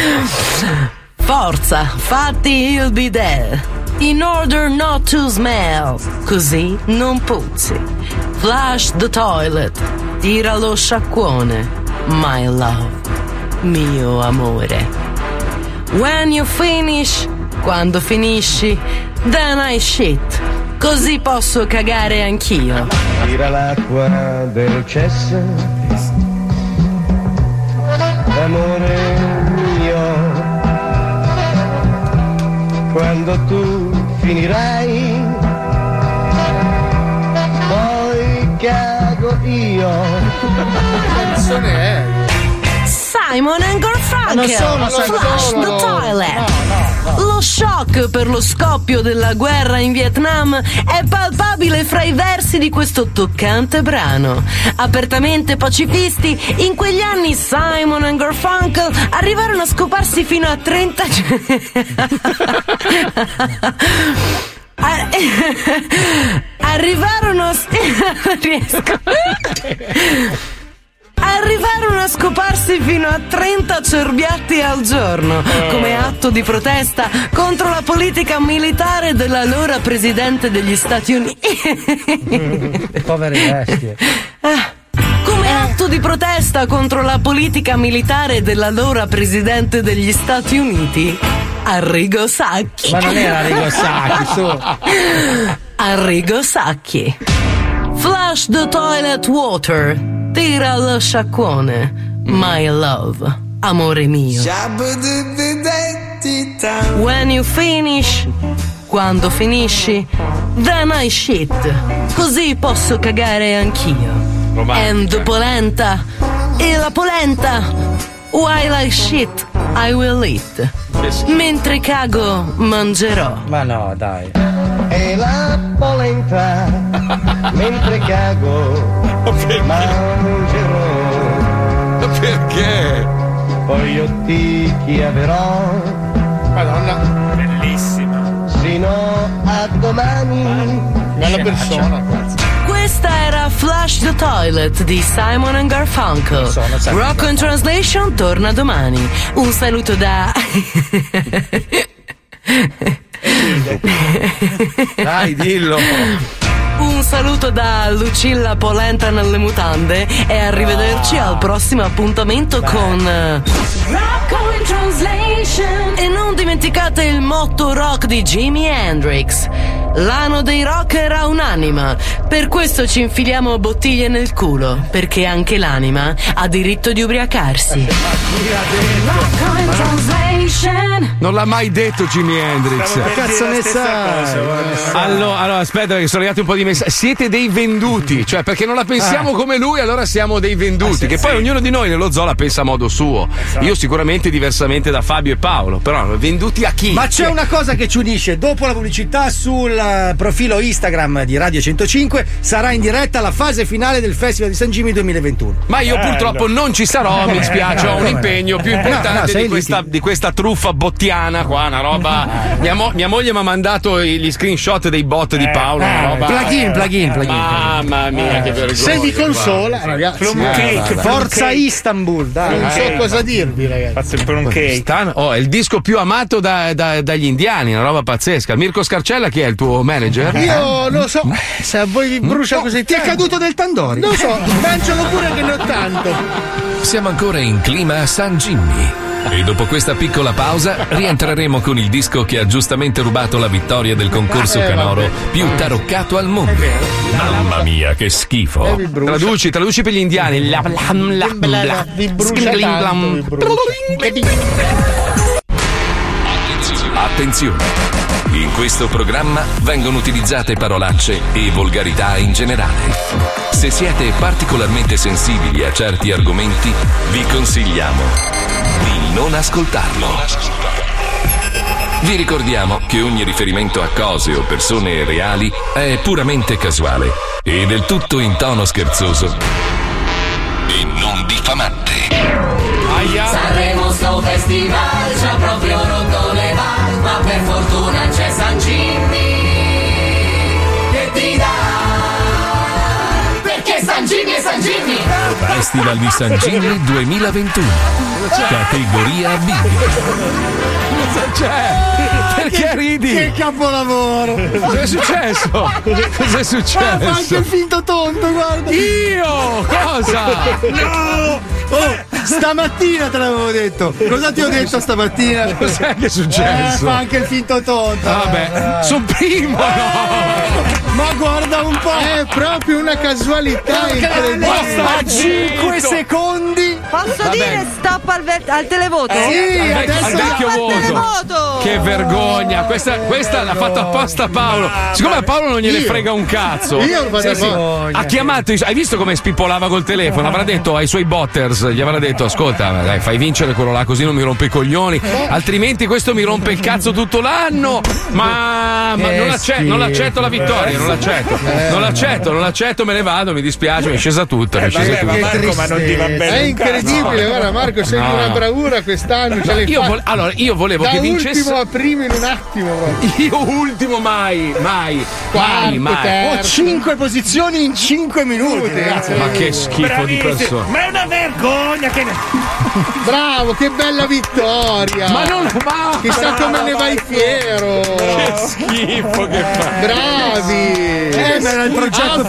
Forza, fatti il bidet. In order not to smell. Così non puzzi. Flush the toilet. Tira lo sciacquone. My love. Mio amore. When you finish. Quando finisci. Then I shit. Così posso cagare anch'io. Tira l'acqua del cesso. Amore mio. Quando tu finirai. Poi cago io. Che canzone è? Simon and Garfunkel. Ma non sono Flush solo the toilet. No, Lo shock per lo scoppio della guerra in Vietnam è palpabile fra i versi di questo toccante brano. Apertamente pacifisti, in quegli anni Simon and Garfunkel arrivarono a scoparsi fino a 30 A- Arrivarono a... riesco. Arrivarono a scoparsi fino a 30 cerbiatti al giorno come atto di protesta contro la politica militare dell'allora presidente degli Stati Uniti. Povere bestie. Come atto di protesta contro la politica militare dell'allora presidente degli Stati Uniti, Arrigo Sacchi. Ma non era Arrigo Sacchi, su. Arrigo Sacchi. Flush the toilet water. Tira lo sciacquone. My love. Amore mio. When you finish. Quando finisci. Then I shit. Così posso cagare anch'io. And the polenta. E la polenta. While I shit, I will eat. Mentre cago, mangerò. Ma no, dai. E la polenta mentre cago mangerò. Perché? Poi io ti chiamerò. Madonna, bellissima. Sino a domani. Bella persona. Questa era Flush the Toilet di Simon and Garfunkel. Sono Rock on Translation torna domani. Un saluto da. Dai, dillo. Un saluto da Lucilla Polenta nelle mutande e arrivederci al prossimo appuntamento con. eh, Rock. E non dimenticate il motto rock di Jimi Hendrix. L'ano dei rocker ha un'anima. Per questo ci infiliamo bottiglie nel culo. Perché anche l'anima ha diritto di ubriacarsi. Rock on translation. Non l'ha mai detto Jimi Hendrix. Che cazzo ne sai? Allora, allora, aspetta, perché sono arrivati un po' di messaggi. Siete dei venduti, cioè perché non la pensiamo Ah. come lui, allora siamo dei venduti. che poi ognuno di noi nello zoo la pensa a modo suo. Esatto. Io sicuramente diversamente da Fabio e Paolo, però venduti a chi? Ma c'è una cosa che ci unisce. Dopo la pubblicità sul eh, profilo Instagram di Radio 105 sarà in diretta la fase finale del Festival di San Jimmy 2021. Ma io purtroppo non ci sarò, mi spiace, ho un impegno più importante No, di, questa, di questa truffa bottiana qua, una roba. Mia, mo- mia moglie mi ha mandato i- gli screenshot dei bot di Paolo, una roba. Plugin, plugin, plugin. Mamma mia, che vergogna. Se vi consola, guarda. ragazzi. Plum eh, cake, plum Forza cake. Istanbul, dai. Non so Eh. cosa dirvi, ragazzi. Fa sempre un cake. Stan- oh, è il disco più amato da- da- dagli indiani, una roba pazzesca. Mirko Scarcella, chi è il tuo manager? Io non so se a voi vi brucia così Ti è caduto del Tandori? Non so, mangialo pure che ne ho tanto. Siamo ancora in clima San Jimmy. E dopo questa piccola pausa rientreremo con il disco che ha giustamente rubato la vittoria del concorso Eh, canoro più taroccato al mondo. Mamma mia, che schifo. Traduci, traduci per gli indiani. La, la, la, la, Vi brucia tanto, vi. Attenzione! In questo programma vengono utilizzate parolacce e volgarità in generale. Se siete particolarmente sensibili a certi argomenti, vi consigliamo di non ascoltarlo. Vi ricordiamo che ogni riferimento a cose o persone reali è puramente casuale e del tutto in tono scherzoso e non diffamante. Sanremo sto festival ci ha proprio rotto le balle Ma per fortuna c'è San Jimmy Che ti dà Perché San Jimmy è San Jimmy Festival di San Jimmy 2021. Categoria Big. Cosa c'è? Perché ridi? Che capolavoro! Cos'è successo? Cos'è Ah, fa anche successo? il finto tonto, guarda! Io? Cosa? No! Oh, stamattina te l'avevo detto! Cosa ti ho detto stamattina? Cos'è che è successo? Eh, fa anche il finto tonto! Vabbè, Eh. sopprimo! Ma guarda un po'! È proprio una casualità incredibile. A 5 secondi! Posso Vabbè. dire stop al, ver- al televoto? Sì, al, vec- adesso al vecchio al voto. televoto. Che vergogna! Questa, questa l'ha fatta apposta Paolo. Siccome a Paolo non gliene Io? frega un cazzo. Io lo vado Sì, sì. Ha chiamato, hai visto come spippolava col telefono? Avrà detto ai suoi botters, gli avrà detto: Ascolta, dai, fai vincere quello là, così non mi rompe i coglioni. Altrimenti questo mi rompe il cazzo tutto l'anno. Ma, ma Che non, acce- non l'accetto la vittoria, non l'accetto. Non l'accetto, non l'accetto, me ne vado, mi dispiace, mi è scesa tutta. mi è scesa Vabbè, ma. Marco, ma non ti va bene. È un incredibile, guarda Marco, sei No. una bravura quest'anno. ce l'hai Io vol- allora, io volevo da che vincesse. ultimo a primo in un attimo. proprio. Io ultimo mai, mai, Quarto, mai, mai. terzo. Ho 5 posizioni in 5 minuti, ragazzi! Ma che schifo di Bravissimo. persona. Ma è una vergogna che Bravo, che bella vittoria! Ma non va! Chissà come ne vai fiero! Che schifo che fa. Bravi! Eh, era il progetto a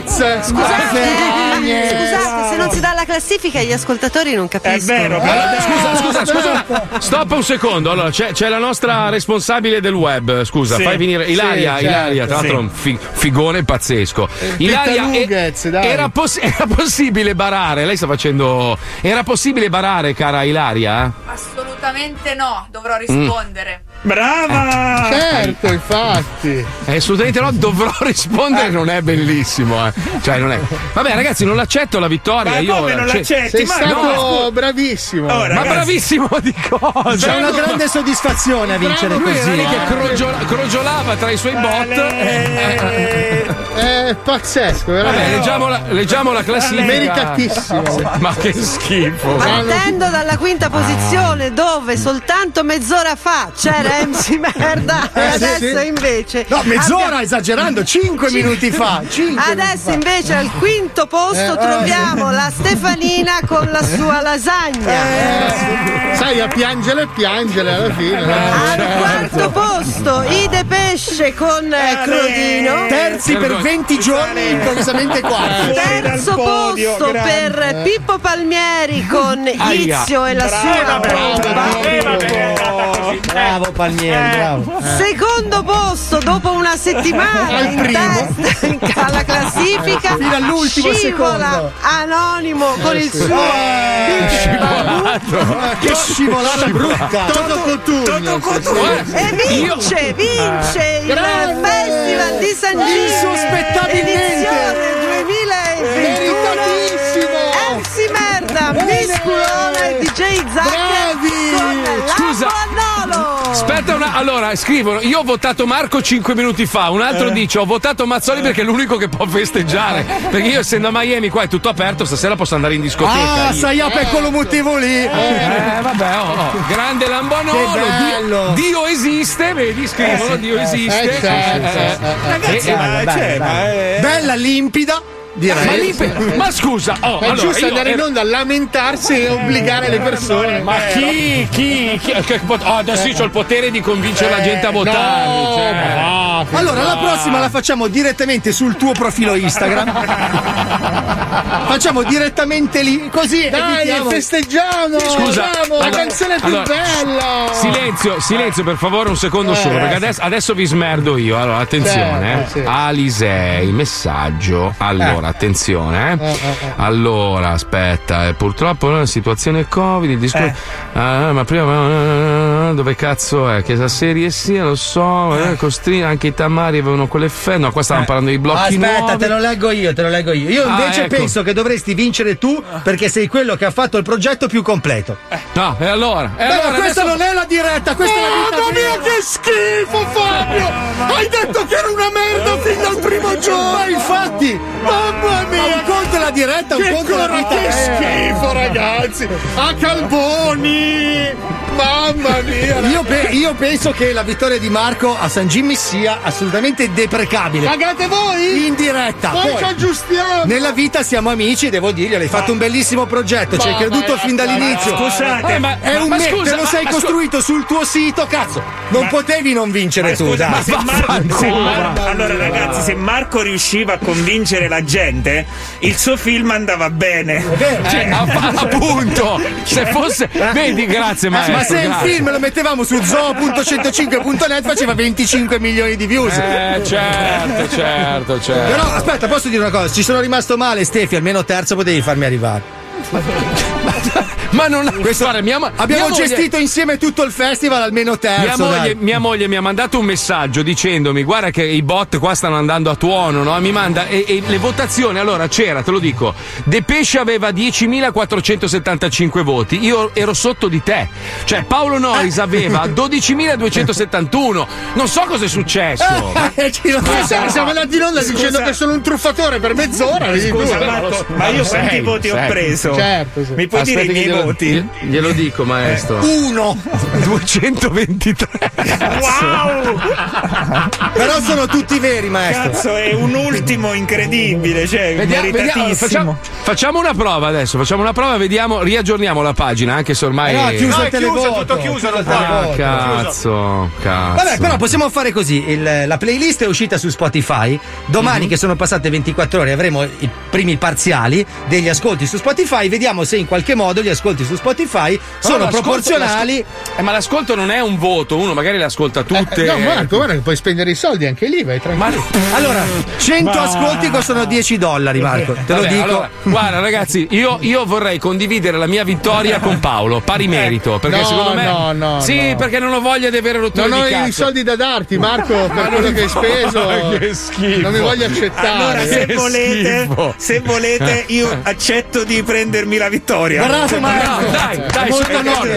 Fedez! Scusate, Scusate! se non si dà la classifica gli ascoltatori non è capiscono. vero, Allora, scusa, scusa, scusa. Stop un secondo. Allora, c'è, c'è la nostra responsabile del web. Scusa, Sì. fai venire Ilaria. Sì, Ilaria, certo. tra l'altro, Sì. un fi- figone pazzesco. Ilaria, e- Pettalughez, dai. era, poss- era possibile barare? Lei sta facendo. Era possibile barare, cara Ilaria? Assolutamente no, dovrò rispondere. Brava! Certo, infatti! Eh, assolutamente no, dovrò rispondere, non è bellissimo. Eh. Cioè, non è. Vabbè, ragazzi, non l'accetto la vittoria. Ma io come non cioè- l'accetti? Sei Ma stato no, bravissimo! Oh, Ma bravissimo di cosa? C'è una grande soddisfazione a vincere Lui così. che eh. crogiola- crogiolava tra i suoi bot. Eh, È pazzesco, veramente! Vabbè, leggiamo la, leggiamo la classifica. Meritatissimo! Ma che schifo. Partendo dalla quinta posizione dove soltanto mezz'ora fa c'era MC Merda e Eh, sì, adesso sì. invece No, mezz'ora abbiamo- esagerando, 5 minuti fa. cinque Adesso minuti fa. invece al quinto posto Eh, troviamo la Stefanina con la sua lasagna. Eh, Sai, a piangere e piangere alla fine. Al certo. quarto posto i The de pesce con eh, crodino. Terzi per 20 giorni, improvvisamente quarti. Terzo posto per Pippo Palmieri con Aia. Izio e la sua bomba. Bravo Palmieri, bravo. Secondo posto dopo una settimana Al in primo. testa in- alla classifica Fino all'ultimo scivola secondo. anonimo con il suo Che scivolata brutta! Toto Coturno. e vince, vince il Grande! Festival di San Gino Insospettabilmente! edizione 2021 Meritatissimo! MC Merda, Miss Culona e DJ Zac con Scusa. Aspetta una. Allora, scrivono: Io ho votato Marco 5 minuti fa. Un altro Eh. dice: Ho votato Mazzoli perché è l'unico che può festeggiare. Perché io, essendo a Miami, qua è tutto aperto, stasera posso andare in discoteca. Ah, Io- sai, per quello motivo lì. Eh, vabbè, oh, oh. grande bello. Dio, Dio esiste, vedi, scrivono: Eh, Dio eh, esiste. eh, Eh, eh, eh, Ragazzi, eh, eh, Bella limpida, direi. Ma lì- ma scusa, oh, è allora, giusto andare in ero- onda a lamentarsi e obbligare le persone. Ma chi? Chi? chi pot- oh, adesso io ho il potere di convincere la gente a votare. no, cioè. ma va, Allora, la No. prossima la facciamo direttamente sul tuo profilo Instagram. facciamo direttamente lì, così Dai, evitiamo- festeggiamo! Scusa, la canzone più allora, bella! Silenzio, silenzio per favore un secondo Eh, solo, perché eh, adesso, adesso vi smerdo io. Allora, attenzione, Certo, eh. sì. Alisei, messaggio. Allora, attenzione, eh. Allora, aspetta, eh, purtroppo la situazione Covid, il discorso. Ah, ma prima eh, dove cazzo è? Che la serie sia, lo so, eh, costri- anche i tamari avevano quell'effetto. No, qua stavamo parlando di blocchi Aspetta, nuovi. te lo leggo io, te lo leggo io. Io Ah, invece ecco. penso che dovresti vincere tu perché sei quello che ha fatto il progetto più completo. No, e allora? E Beh, allora ma questa adesso- non è la diretta, questa è la Mamma mia, vera. che schifo, Fabio! Hai detto che era una merda fin dal primo giorno! Ma infatti, Mamma mia! un conto è la diretta, un Che, conto è la vita che vera. schifo, ragazzi! A Calboni! Mamma mia! Io, pe- io penso che la vittoria di Marco a San Jimmy sia assolutamente deprecabile. Pagate voi? In diretta. Poi ci aggiustiamo! nella vita siamo amici, devo dirglielo. Hai fatto un bellissimo progetto, ci hai creduto fin dall'inizio. Scusate, Eh, ma è un ma me- scusa, te lo sei costruito sul tuo sito, cazzo. Non potevi non vincere tu, scusa, dai. ma se Marco, se allora ragazzi, se Marco riusciva a convincere la gente, il suo film andava bene. Cioè, app- appunto, se fosse. Vedi, grazie, maestro. Ma se il film lo mettevamo su zoo.105.net faceva 25 milioni di views. Eh, certo, certo, certo. Però aspetta, posso dire una cosa? Ci sono rimasto male, Stefi, almeno terzo potevi farmi arrivare. Ma non guarda, mia mo- Abbiamo mia moglie- gestito insieme tutto il festival, almeno terzo. Mia moglie, mia moglie mi ha mandato un messaggio dicendomi: Guarda, che i bot qua stanno andando a tuono, no? Mi manda e, e le votazioni. Allora c'era, te lo dico: De Pesce aveva 10.475 voti, io ero sotto di te. Cioè, Paolo Nois aveva 12.271. Non so cosa è successo. Eh, Ma siamo andati in onda Scusa. dicendo che sono un truffatore per mezz'ora. Scusa, Marco, ma io quanti voti ho preso? Certo, sì. Mi puoi Aspetta dire i miei voti? Glielo dico, maestro. Uno. 223. Wow! Però sono tutti veri, maestro. Cazzo, è un ultimo incredibile, cioè Vediamo, vediamo, meritatissimo. facciamo, facciamo una prova adesso, facciamo una prova, vediamo, riaggiorniamo la pagina, anche se ormai. Eh no, chiuso No, il è chiuso, televoto. tutto chiuso, non Chiuso. Ah, televoto. cazzo, cazzo. Vabbè, però possiamo fare così: il- la playlist è uscita su Spotify. Domani, che sono passate 24 ore, avremo i primi parziali degli ascolti su Spotify. Vediamo se in qualche modo gli ascolti su Spotify sono l'ascolto- proporzionali. l'ascol- Eh, ma l'ascolto non è un voto, uno magari le ascolta tutte. Eh, no, Marco, guarda che puoi spendere i soldi anche lì, vai tranquillo. Allora, 100 ascolti costano 10 dollari, Marco. Te lo Vabbè, dico. allora, guarda, ragazzi, io, io vorrei condividere la mia vittoria con Paolo, pari merito. Perché No, secondo me. no, no, Sì, no. perché non ho voglia di avere rotture Non ho di i cazzo. soldi da darti, Marco, per quello che hai speso. Che schifo. Non mi voglio accettare. Allora, se volete, se volete, io accetto di prendermi la vittoria. Bravo, Marco. No, dai, dai,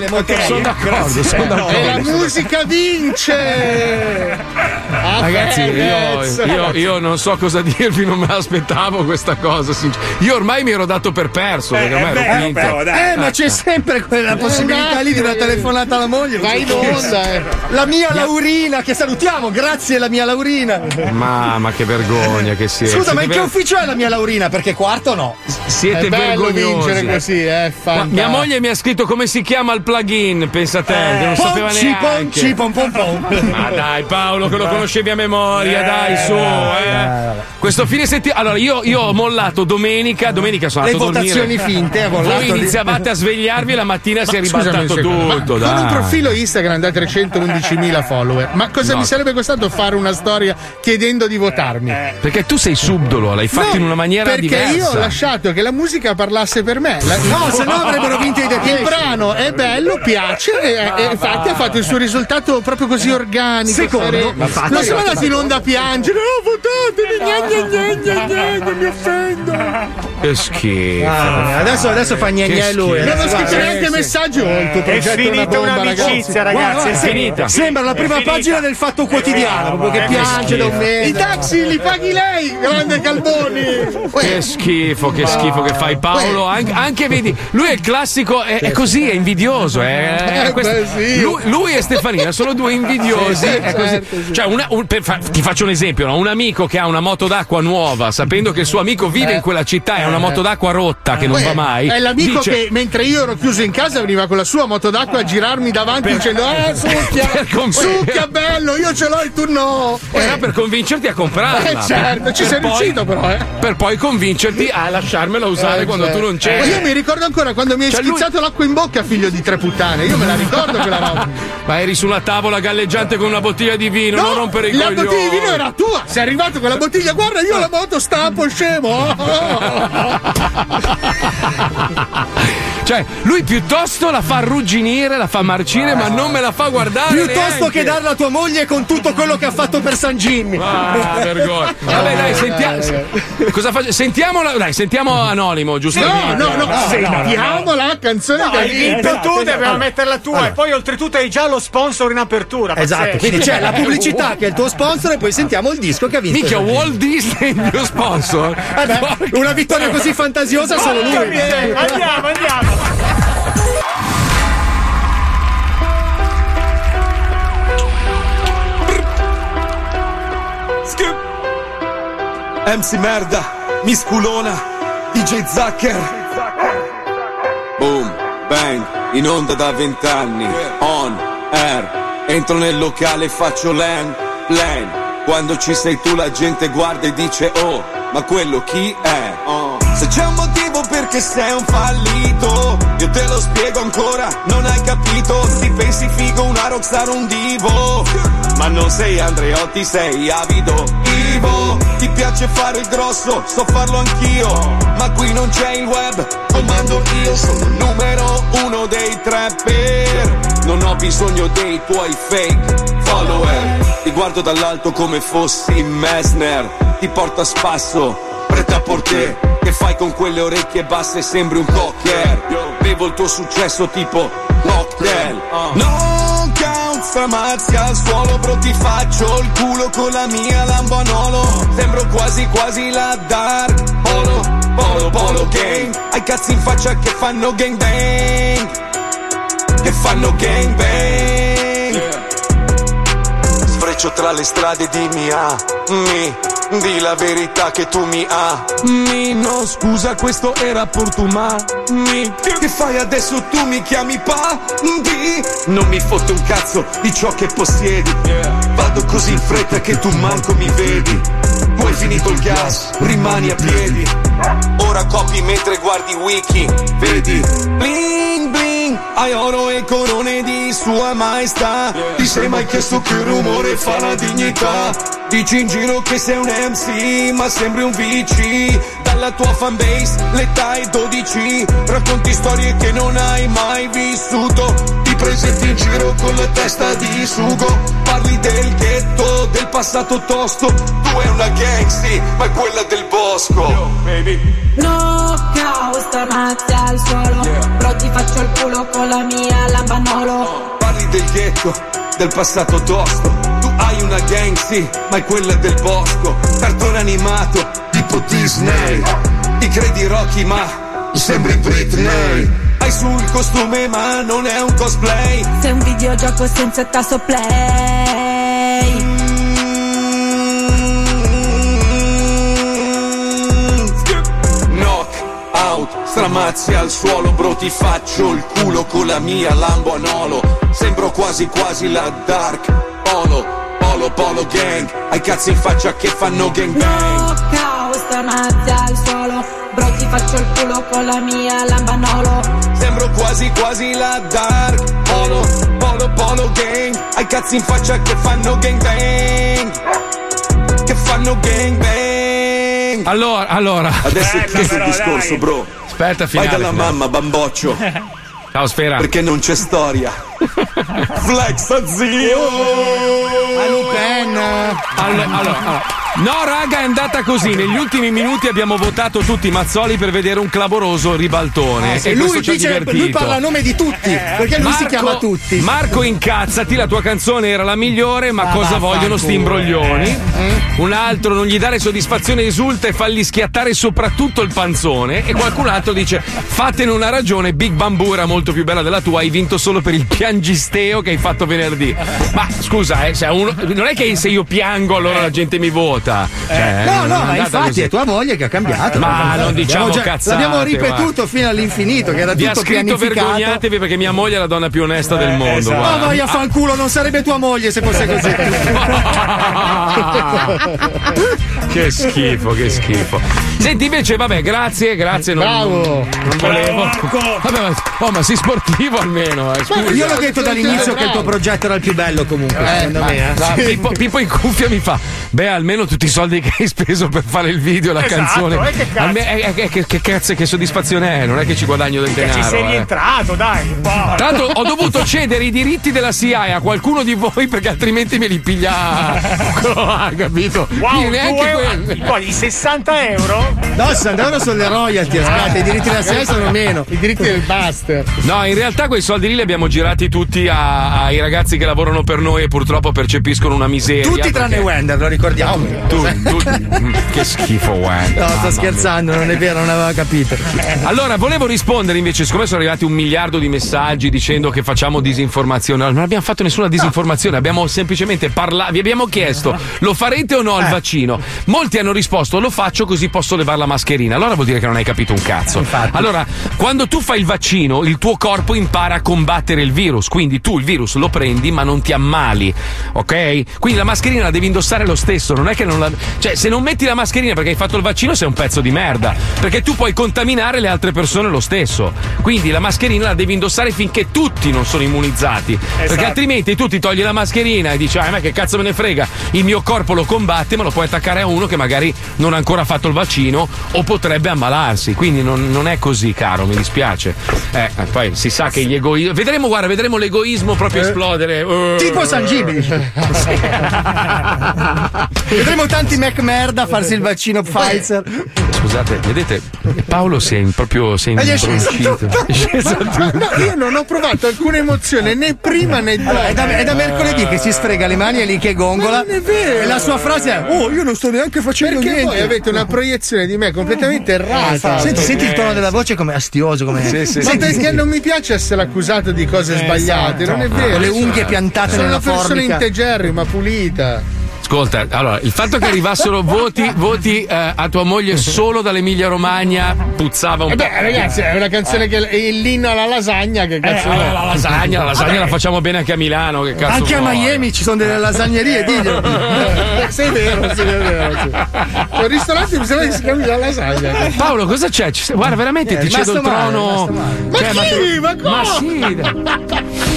molto sono d'accordo, sono Eh, d'accordo. E la musica vince! Ragazzi, io, io- io non so cosa dirvi, non me l'aspettavo questa cosa. sincer- Io ormai mi ero dato per perso, Eh, ormai beh, però, dai. Eh, ma c'è sempre quella possibilità lì di una telefonata alla moglie. Vai in onda, eh. La mia Laurina, che salutiamo, grazie la mia Laurina. Mamma, che vergogna che siete. Scusa, ma in che ufficio è la mia Laurina? Perché quarto no. Siete È bello vergognosi. vincere così, eh, Ma fantastico. mia moglie mi ha scritto come si chiama il plugin, pensa te, che non sapeva Ponci, neanche. ponci, pom pom pom. Ma dai, Paolo, che lo conoscevi a memoria, dai, su. Eh. Questo fine settimana. Allora, io, io ho mollato domenica. Domenica sono Le andato a dormire. votazioni finte, ha mollato Voi iniziavate a svegliarvi e la mattina si è Ma ribaltato secondo, ma tutto. Con un profilo Instagram da 311.000 follower, ma cosa No. mi sarebbe costato fare una storia chiedendo di votarmi? Perché tu sei subdolo, l'hai fatto No, in una maniera perché diversa. io ho lasciato che la musica parlasse per me. La- No, se no avrebbero vinto i The Il brano è bello, piace e, e infatti ha fatto il suo risultato proprio così organico. Secondo, ma infatti- non sono andato in onda a piangere. Oh, votatemi, gna, gna, gna, gna, gna, mi offendo. Che schifo. Ah, adesso, adesso fa gne gne lui. Non ho scritto neanche messaggio. Progetto è una finita bomba, un'amicizia, ragazzi. ragazzi, Guarda, è finita. Sembra la prima pagina del Fatto Quotidiano, proprio che piange da un mese. I taxi li paghi lei, grande Calboni. Che schifo, che schifo che fai Paolo. Anche, anche vedi, lui è il classico, è, è così, è invidioso. È, Eh, questo- beh, sì. lui, lui e Stefanina sono due invidiosi. Sì, certo, sì. Cioè, una- un- per fa- ti faccio un esempio: no? un amico che ha una moto d'acqua nuova, sapendo che il suo amico vive in quella città e ha una moto d'acqua rotta che non Poi va mai. È l'amico dice- che mentre io ero chiuso in casa veniva con la sua moto d'acqua a girarmi davanti dicendo Ah succhia, per succhia bello, io ce l'ho e tu no. Era per convincerti a comprarla. Eh, certo, ci Per sei poi- riuscito però, eh. Per poi convincerti a lasciarmela usare Eh, quando certo. tu non c'eri. Ma Io mi ricordo ancora quando mi hai Cioè, lui- schizzato l'acqua in bocca, figlio di tre puttane. Io me la ricordo quella roba. Ma eri su una tavola galleggiante con una bottiglia di vino, non rompere i la coglioni. bottiglia di vino era tua. Sei arrivato con la bottiglia, guarda, io la moto stampo, scemo. Cioè, lui piuttosto la fa arrugginire, la fa marcire, ma non me la fa guardare. Piuttosto neanche. che darla a tua moglie con tutto quello che ha fatto per San Jimmy. Ah, vergogna. Vabbè, dai, sentiamo. Cosa faccio? Sentiamo, la- dai, sentiamo Anonimo, giusto? No, no, no, sentiamo la canzone No, hai vinto tu, dobbiamo mettere la tua. Allora. E poi oltretutto hai già lo sponsor in apertura. Esatto, pazzesco. quindi c'è la pubblicità che è il tuo sponsor e poi sentiamo il disco che ha vinto. Mica. Walt Disney il mio sponsor. Eh beh, una vittoria così fantasiosa solo lui. Andiamo, andiamo. MC merda, misculona, DJ Zucker. In onda da vent'anni, on, air. Entro nel locale e faccio land, plan. Quando ci sei tu la gente guarda e dice oh, ma quello chi è? Oh. Se c'è un motivo perché sei un fallito, io te lo spiego ancora, non hai capito? Ti pensi figo una rockstar, un divo, ma non sei Andreotti, sei avido. Ivo, ti piace fare il grosso, so farlo anch'io, ma qui non c'è il web, comando io, sono il numero uno dei trapper. Non ho bisogno dei tuoi fake follower, ti guardo dall'alto come fossi Messner, ti porto a spasso, preta a porter, che fai con quelle orecchie basse sembri un cocker, bevo il tuo successo tipo cocktail. Non count, stramazzi al suolo, bro ti faccio il culo con la mia lambanolo, sembro quasi quasi la dark, polo, polo, polo gang, ai cazzi in faccia che fanno gang bang, che fanno gang bang. Sfreccio tra le strade, dimmi ah, mi, di la verità che tu mi ami. No, scusa, questo era Portumà. Mi, che fai adesso? Tu mi chiami pa? Di, non mi fotte un cazzo di ciò che possiedi. Vado così in fretta che tu manco mi vedi. Poi finito il gas, rimani a piedi. Ora copi mentre guardi wiki, vedi? Bling, hai oro e corone di sua maestà. Ti sei mai chiesto che rumore fa la dignità? Dici in giro che sei un MC, ma sembri un VC. Dalla tua fanbase, l'età è 12. Racconti storie che non hai mai vissuto. Ti presenti in giro con la testa di sugo. Parli del ghetto, del passato tosto. Tu è una gangsta, ma è quella del bosco. baby. No caos, stramazzi al suolo Però ti faccio il culo con la mia lambanolo Parli del ghetto, del passato tosto. Tu hai una gangsta, ma è quella del bosco. Cartone animato, tipo Disney. Ti credi Rocky, ma sembri Britney. Hai sul costume, ma non è un cosplay. Sei un videogioco senza tasto play Knock out, stramazzi al suolo, bro, ti faccio il culo con la mia Lambo Anolo. Sembro quasi quasi la Dark Polo, polo gang Ai cazzi in faccia che fanno gang bang Caos tornati al suolo Bro ti faccio il culo con la mia lambanolo Sembro quasi quasi la dark Polo, polo, polo gang Ai cazzi in faccia che fanno gang bang Che fanno gang bang Allora, allora. Adesso è chiuso il discorso dai. bro Aspetta, Vai finale, dalla finale. mamma bamboccio Ciao Sfera. Perché non c'è storia Flex zio Allora, allora, allora. No, raga, è andata così. Negli ultimi minuti abbiamo votato tutti Mazzoli per vedere un clamoroso ribaltone. Eh, e lui questo ci ha dice- divertito. lui parla a nome di tutti, perché lui si chiama tutti. Marco, incazzati, la tua canzone era la migliore, ma Ah, cosa vogliono sti imbroglioni? Eh. Un altro, non gli dare soddisfazione, esulta e falli schiattare soprattutto il panzone. E qualcun altro dice: Fatene una ragione, Big Bamboo era molto più bella della tua, hai vinto solo per il piangisteo che hai fatto venerdì. Ma scusa, eh, uno- non è che se io piango allora la gente mi vota. Cioè, No, non no, è ma infatti così. è tua moglie che ha cambiato. Ma non diciamo già- cazzate, L'abbiamo ripetuto guarda. fino all'infinito, che era Vi ha tutto scritto vergognatevi perché mia moglie è la donna più onesta del mondo. esatto. guarda. Ma vai a fanculo, non sarebbe tua moglie se fosse così. che schifo, che schifo. Senti, invece, vabbè, grazie, grazie. Non, Bravo. non volevo. Bravo, Vabbè, ma, oh, ma sei sportivo almeno. Eh, Ma scusa. io l'ho detto dall'inizio che il tuo progetto era il più bello comunque, secondo ma- me. eh. ma Sì. Pippo, Pippo in cuffia mi fa: Beh, almeno tutti i soldi che hai speso per fare il video, la Esatto, canzone. eh, che cazzo. Alme- eh, eh, che, che cazzo, che soddisfazione è? Non è che ci guadagno del denaro. ci sei eh. rientrato, dai. un po'. Tra l'altro ho dovuto cedere i diritti della SIAE a qualcuno di voi perché altrimenti me li piglia. Capito? Wow, neanche quello. poi i 60 euro? No, 60 euro sono le royalty, aspetta, i diritti della SIAE sono meno. I diritti del Buster. No, in realtà quei soldi lì li abbiamo girati tutti a- ai ragazzi che lavorano per noi e purtroppo percepiscono una miseria. Tutti tranne Wender, lo ricordiamo. Tu, tu- mm, che schifo, Wender. No, sto mia. scherzando, non è vero, non aveva capito. Allora, volevo rispondere invece, siccome sono arrivati un miliardo di messaggi dicendo che facciamo disinformazione. Allora, non abbiamo fatto nessuna disinformazione, abbiamo semplicemente parlato, vi abbiamo chiesto lo farete o no Eh. il vaccino? Molti hanno risposto lo faccio così posso levare la mascherina. Allora vuol dire che non hai capito un cazzo. Allora, quando tu fai il vaccino, il tuo corpo impara a combattere il virus, quindi tu il virus lo prendi ma non ti ammali, ok? Quindi la mascherina la devi indossare lo stesso, non è che non la... Cioè, se non metti la mascherina perché hai fatto il vaccino sei un pezzo di merda, perché tu puoi contaminare le altre persone lo stesso. Quindi la mascherina la devi indossare finché tutti non sono immunizzati, perché altrimenti tu ti togli la mascherina e dici, ah, a me che cazzo me ne frega, il mio corpo lo combatte, ma lo puoi attaccare a uno che magari non ha ancora fatto il vaccino o potrebbe ammalarsi. Quindi non, non è così, caro, mi dispiace. Eh, poi si sa che gli egoismi. Vedremo, guarda, vedremo l'egoismo proprio esplodere. Eh. Tipo San Gibri. Vedremo tanti Mac merda farsi il vaccino Pfizer. Scusate, vedete, Paolo si è in- proprio si è Ma gli è sceso no, io non ho provato alcuna emozione né prima né dopo. Allora, è, da, è da mercoledì che si sfrega le mani e lì che gongola. Ma non è vero. E la sua frase è: Oh, io non sto neanche facendo Perché niente. voi avete una proiezione di me completamente errata. Senti, senti il tono della voce come astioso, come. Ma Senti, perché senti. non mi piace essere accusato di cose sbagliate, non è Con vero. le unghie piantate Sono nella una persona integerrima, pulita. Ascolta, allora, il fatto che arrivassero voti, voti eh, a tua moglie solo dall'Emilia Romagna puzzava un Eh po'. beh, ragazzi, è una canzone che è l'inno alla lasagna. Che cazzo Eh, è? la lasagna, la lasagna la facciamo bene anche a Milano. Che cazzo Anche a vuoi? Miami ci sono delle lasagnerie, diglielo. Sì, è vero, è vero. Sì. C'è un ristorante mi sembra che si chiami la lasagna. Paolo, cosa c'è? Guarda, veramente Eh, ti cedo il rimasto male, trono. Ma Cioè, chi? Ma ma cosa? sì.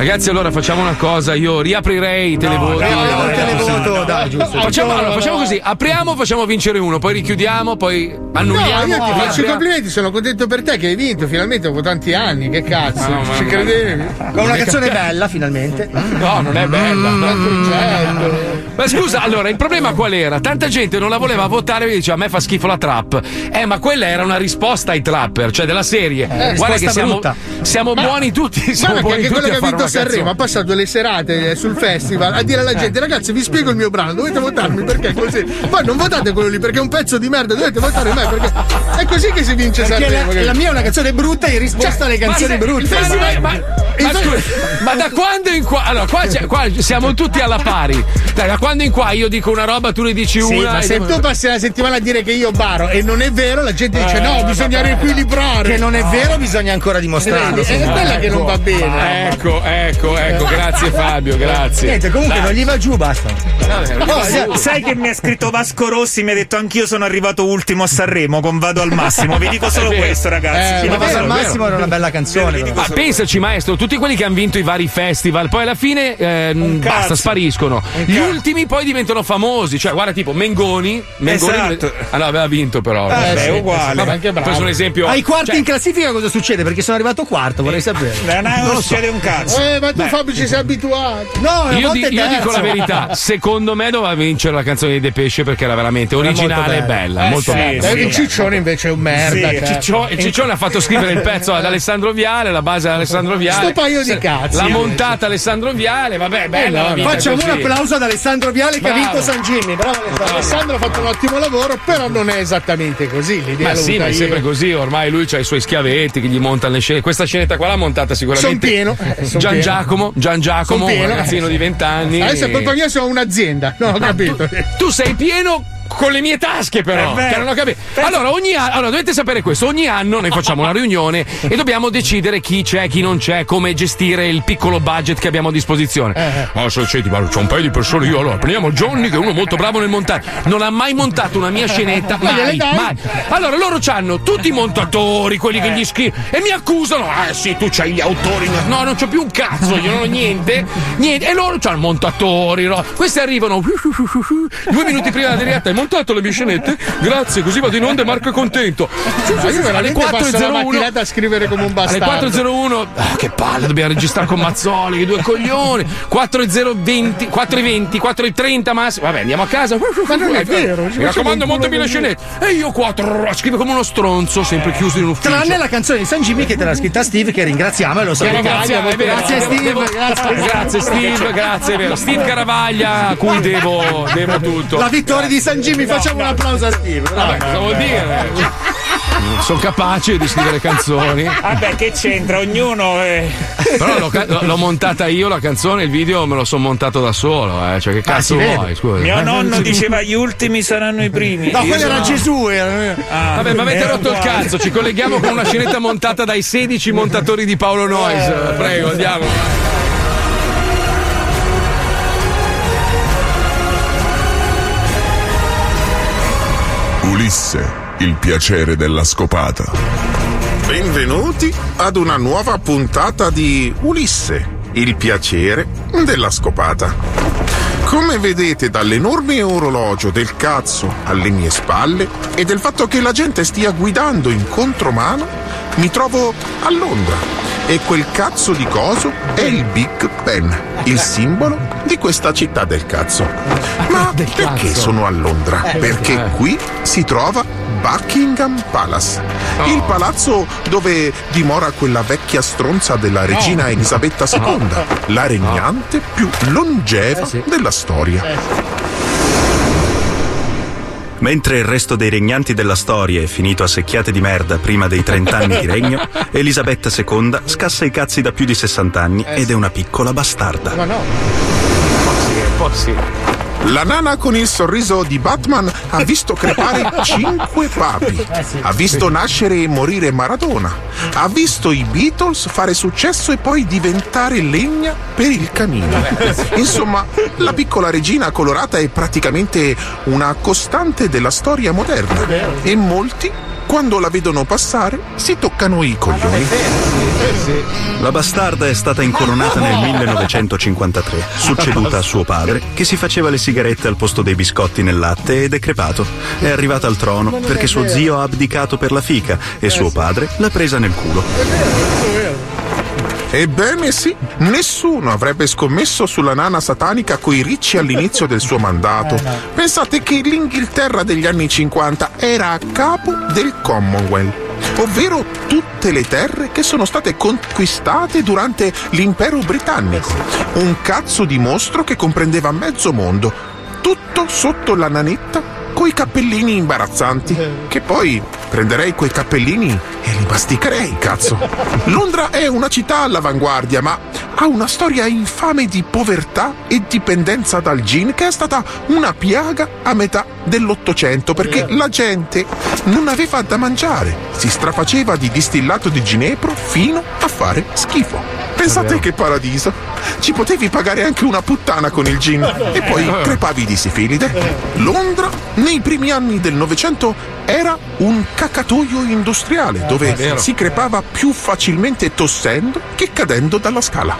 Ragazzi, allora facciamo una cosa. Io riaprirei i televoti. no, il televoto, dai, giusto. Facciamo, allora, No, facciamo no. così: apriamo, facciamo vincere uno, poi richiudiamo, poi annulliamo. No, io ti faccio i complimenti, sono contento per te che hai vinto finalmente dopo tanti anni. Che cazzo, No, ma- ci credevi? Con una canzone bella, finalmente. No, non è bella. progetto. Ma scusa, allora il problema qual era? Tanta gente non la voleva votare e diceva a me fa schifo la trap. Eh, ma quella era una risposta ai trapper, cioè della serie. Guarda risposta che siamo, siamo buoni tutti. Siamo Guarda che buoni anche tutti quello che a ha fare Sanremo ha passato le serate eh, sul festival a dire alla gente ragazzi vi spiego il mio brano dovete votarmi perché così poi non votate quello lì perché è un pezzo di merda dovete votare me perché è così che si vince Perché Sanremo la, la mia è una canzone brutta in risposta Cioè, alle canzoni se- brutte. il festival- ma, ma scusa, ma da quando in qua? Allora, qua, qua siamo tutti alla pari. Dai, da quando in qua io dico una roba, tu ne dici Sì, una. ma se tu passi la settimana a dire che io baro e non è vero, la gente dice Eh, no, bisogna riequilibrare. Che non è vero, bisogna ancora dimostrarlo. Vedi, È quella che non va bene. Ecco, ecco, ecco, grazie Fabio, grazie. Niente, comunque Dai. non gli va giù, basta. Oh, sa- sai che mi ha scritto Vasco Rossi? Mi ha detto anch'io sono arrivato ultimo a Sanremo con Vado al massimo. Vi dico solo questo, ragazzi. Eh, ma dico al massimo era una bella canzone. Ma pensaci, maestro, tutti quelli che hanno vinto i vari festival, poi alla fine eh, basta, spariscono. Gli ultimi poi diventano famosi. Cioè, guarda, tipo Mengoni. Mengoni Esatto. Ah, no, aveva vinto, però. Eh, beh, sì. uguale. Vabbè, Anche bravo. preso un esempio. Ai quarti cioè, in classifica cosa succede? Perché sono arrivato quarto, vorrei sapere. Non, è- non succede un cazzo. Eh, ma tu Beh. Fabio ci sei abituato. No, Io, di- io dico la verità, secondo me doveva vincere la canzone di Depesce perché era veramente Era molto originale e bella. bella, Eh, molto sì, bella. sì. Il Ciccione invece è un merda. Sì, cioè. Ciccio- il Ciccione ha fatto scrivere il pezzo ad Alessandro Viale, la base ad Alessandro Viale. Sto paio di cazzi, L'ha invece. montata Alessandro Viale, vabbè, bella. no, la vita Facciamo così. un applauso ad Alessandro Viale che ha Bravo. vinto San Jimmy. Bravo Alessandro. Alessandro ha fatto un ottimo lavoro, però non è esattamente così. L'idea Ma sì, ma è sempre così, ormai lui ha i suoi schiavetti che gli montano le scene. Questa scenetta qua l'ha montata sicuramente. Son pieno, eh, son Gian pieno. Giacomo, Gian Giacomo, un ragazzino di 20 anni. Adesso è colpa mia se ho un'azienda. No, ho capito. Tu sei pieno con le mie tasche, però. Eh non ho capito. Allora, ogni anno, allora, dovete sapere questo: ogni anno noi facciamo una riunione e dobbiamo decidere chi c'è, chi non c'è, come gestire il piccolo budget che abbiamo a disposizione. Eh, Oh, so, senti, ma c'è un paio di persone. Io allora prendiamo Johnny, che è uno molto bravo nel montare. Non ha mai montato una mia scenetta. Ma Mai, mai. Allora, loro hanno tutti i montatori, quelli che gli scrivono, e mi accusano. Ah, sì, tu c'hai gli autori. No, non c'ho più un cazzo, io non ho niente. Niente. E loro c'hanno montatori. no? Questi arrivano due minuti prima della diretta. Montato le mie scenette? Grazie, così vado in onda e Marco è contento. Ma io alle veramente passo la 4.01 mattinata a scrivere come un alle bastardo. 4.01 ah, che palle dobbiamo registrare con Mazzoli che due coglioni 4.020 4.20 4.30 massimo vabbè andiamo a casa Ma non è vero, mi raccomando montami le scenette e io qua scrivo come uno stronzo sempre chiuso in ufficio Tranne la canzone di San Jimmy che te l'ha scritta Steve, che ringraziamo e lo è vero. Grazie Steve, grazie. grazie Steve grazie è vero Steve Caravaglia a cui devo, devo tutto La vittoria di San Jimmy, facciamo un applauso a Steve. vabbè cosa vuol dire sono capace di scrivere canzoni Vabbè, che c'entra? Ognuno. È... Però l'ho, l'ho montata io la canzone, il video me lo sono montato da solo, eh. Cioè, che cazzo si vuoi? Scusa. Mio nonno diceva gli ultimi saranno i primi. No, Io quello era sono- Gesù. Era... Ah, Vabbè, ma avete rotto il uguale. cazzo, ci colleghiamo con una scenetta montata dai 16 montatori di Paolo Noyes. Prego, andiamo. Ulisse, il piacere della scopata. Benvenuti ad una nuova puntata di Ulisse, il piacere della scopata. Come vedete dall'enorme orologio del cazzo alle mie spalle e del fatto che la gente stia guidando in contromano, mi trovo a Londra. E quel cazzo di coso è il Big Ben, il simbolo di questa città del cazzo. Ma perché sono a Londra? Perché qui si trova Buckingham Palace, il palazzo dove dimora quella vecchia stronza della regina Elisabetta II, la regnante più longeva della storia. Mentre il resto dei regnanti della storia è finito a secchiate di merda prima dei 30 anni di regno, Elisabetta II scassa i cazzi da più di 60 anni ed è una piccola bastarda. Ma no. La nana con il sorriso di Batman ha visto crepare cinque papi. Ha visto nascere e morire Maradona. Ha visto i Beatles fare successo e poi diventare legna per il camino. Insomma, la piccola regina colorata è praticamente una costante della storia moderna. E molti, quando la vedono passare, si toccano i coglioni. La bastarda è stata incoronata nel 1953, succeduta a suo padre, che si faceva le sigarette al posto dei biscotti nel latte ed è crepato. È arrivata al trono perché suo zio ha abdicato per la fica e suo padre l'ha presa nel culo. Ebbene sì, nessuno avrebbe scommesso sulla nana satanica coi ricci all'inizio del suo mandato. Pensate che l'Inghilterra degli anni 50 era a capo del Commonwealth, ovvero tutte le terre che sono state conquistate durante l'impero britannico. Un cazzo di mostro che comprendeva mezzo mondo, tutto sotto la nanetta coi cappellini imbarazzanti, che poi prenderei quei cappellini e li masticherei, cazzo. Londra è una città all'avanguardia, ma ha una storia infame di povertà e dipendenza dal gin che è stata una piaga a metà dell'Ottocento perché la gente non aveva da mangiare, si strafaceva di distillato di ginepro fino a fare schifo. Pensate che paradiso! Ci potevi pagare anche una puttana con il gin e poi crepavi di sifilide. Londra, nei primi anni del Novecento, era un cacatoio industriale dove vero. si crepava più facilmente tossendo che cadendo dalla scala.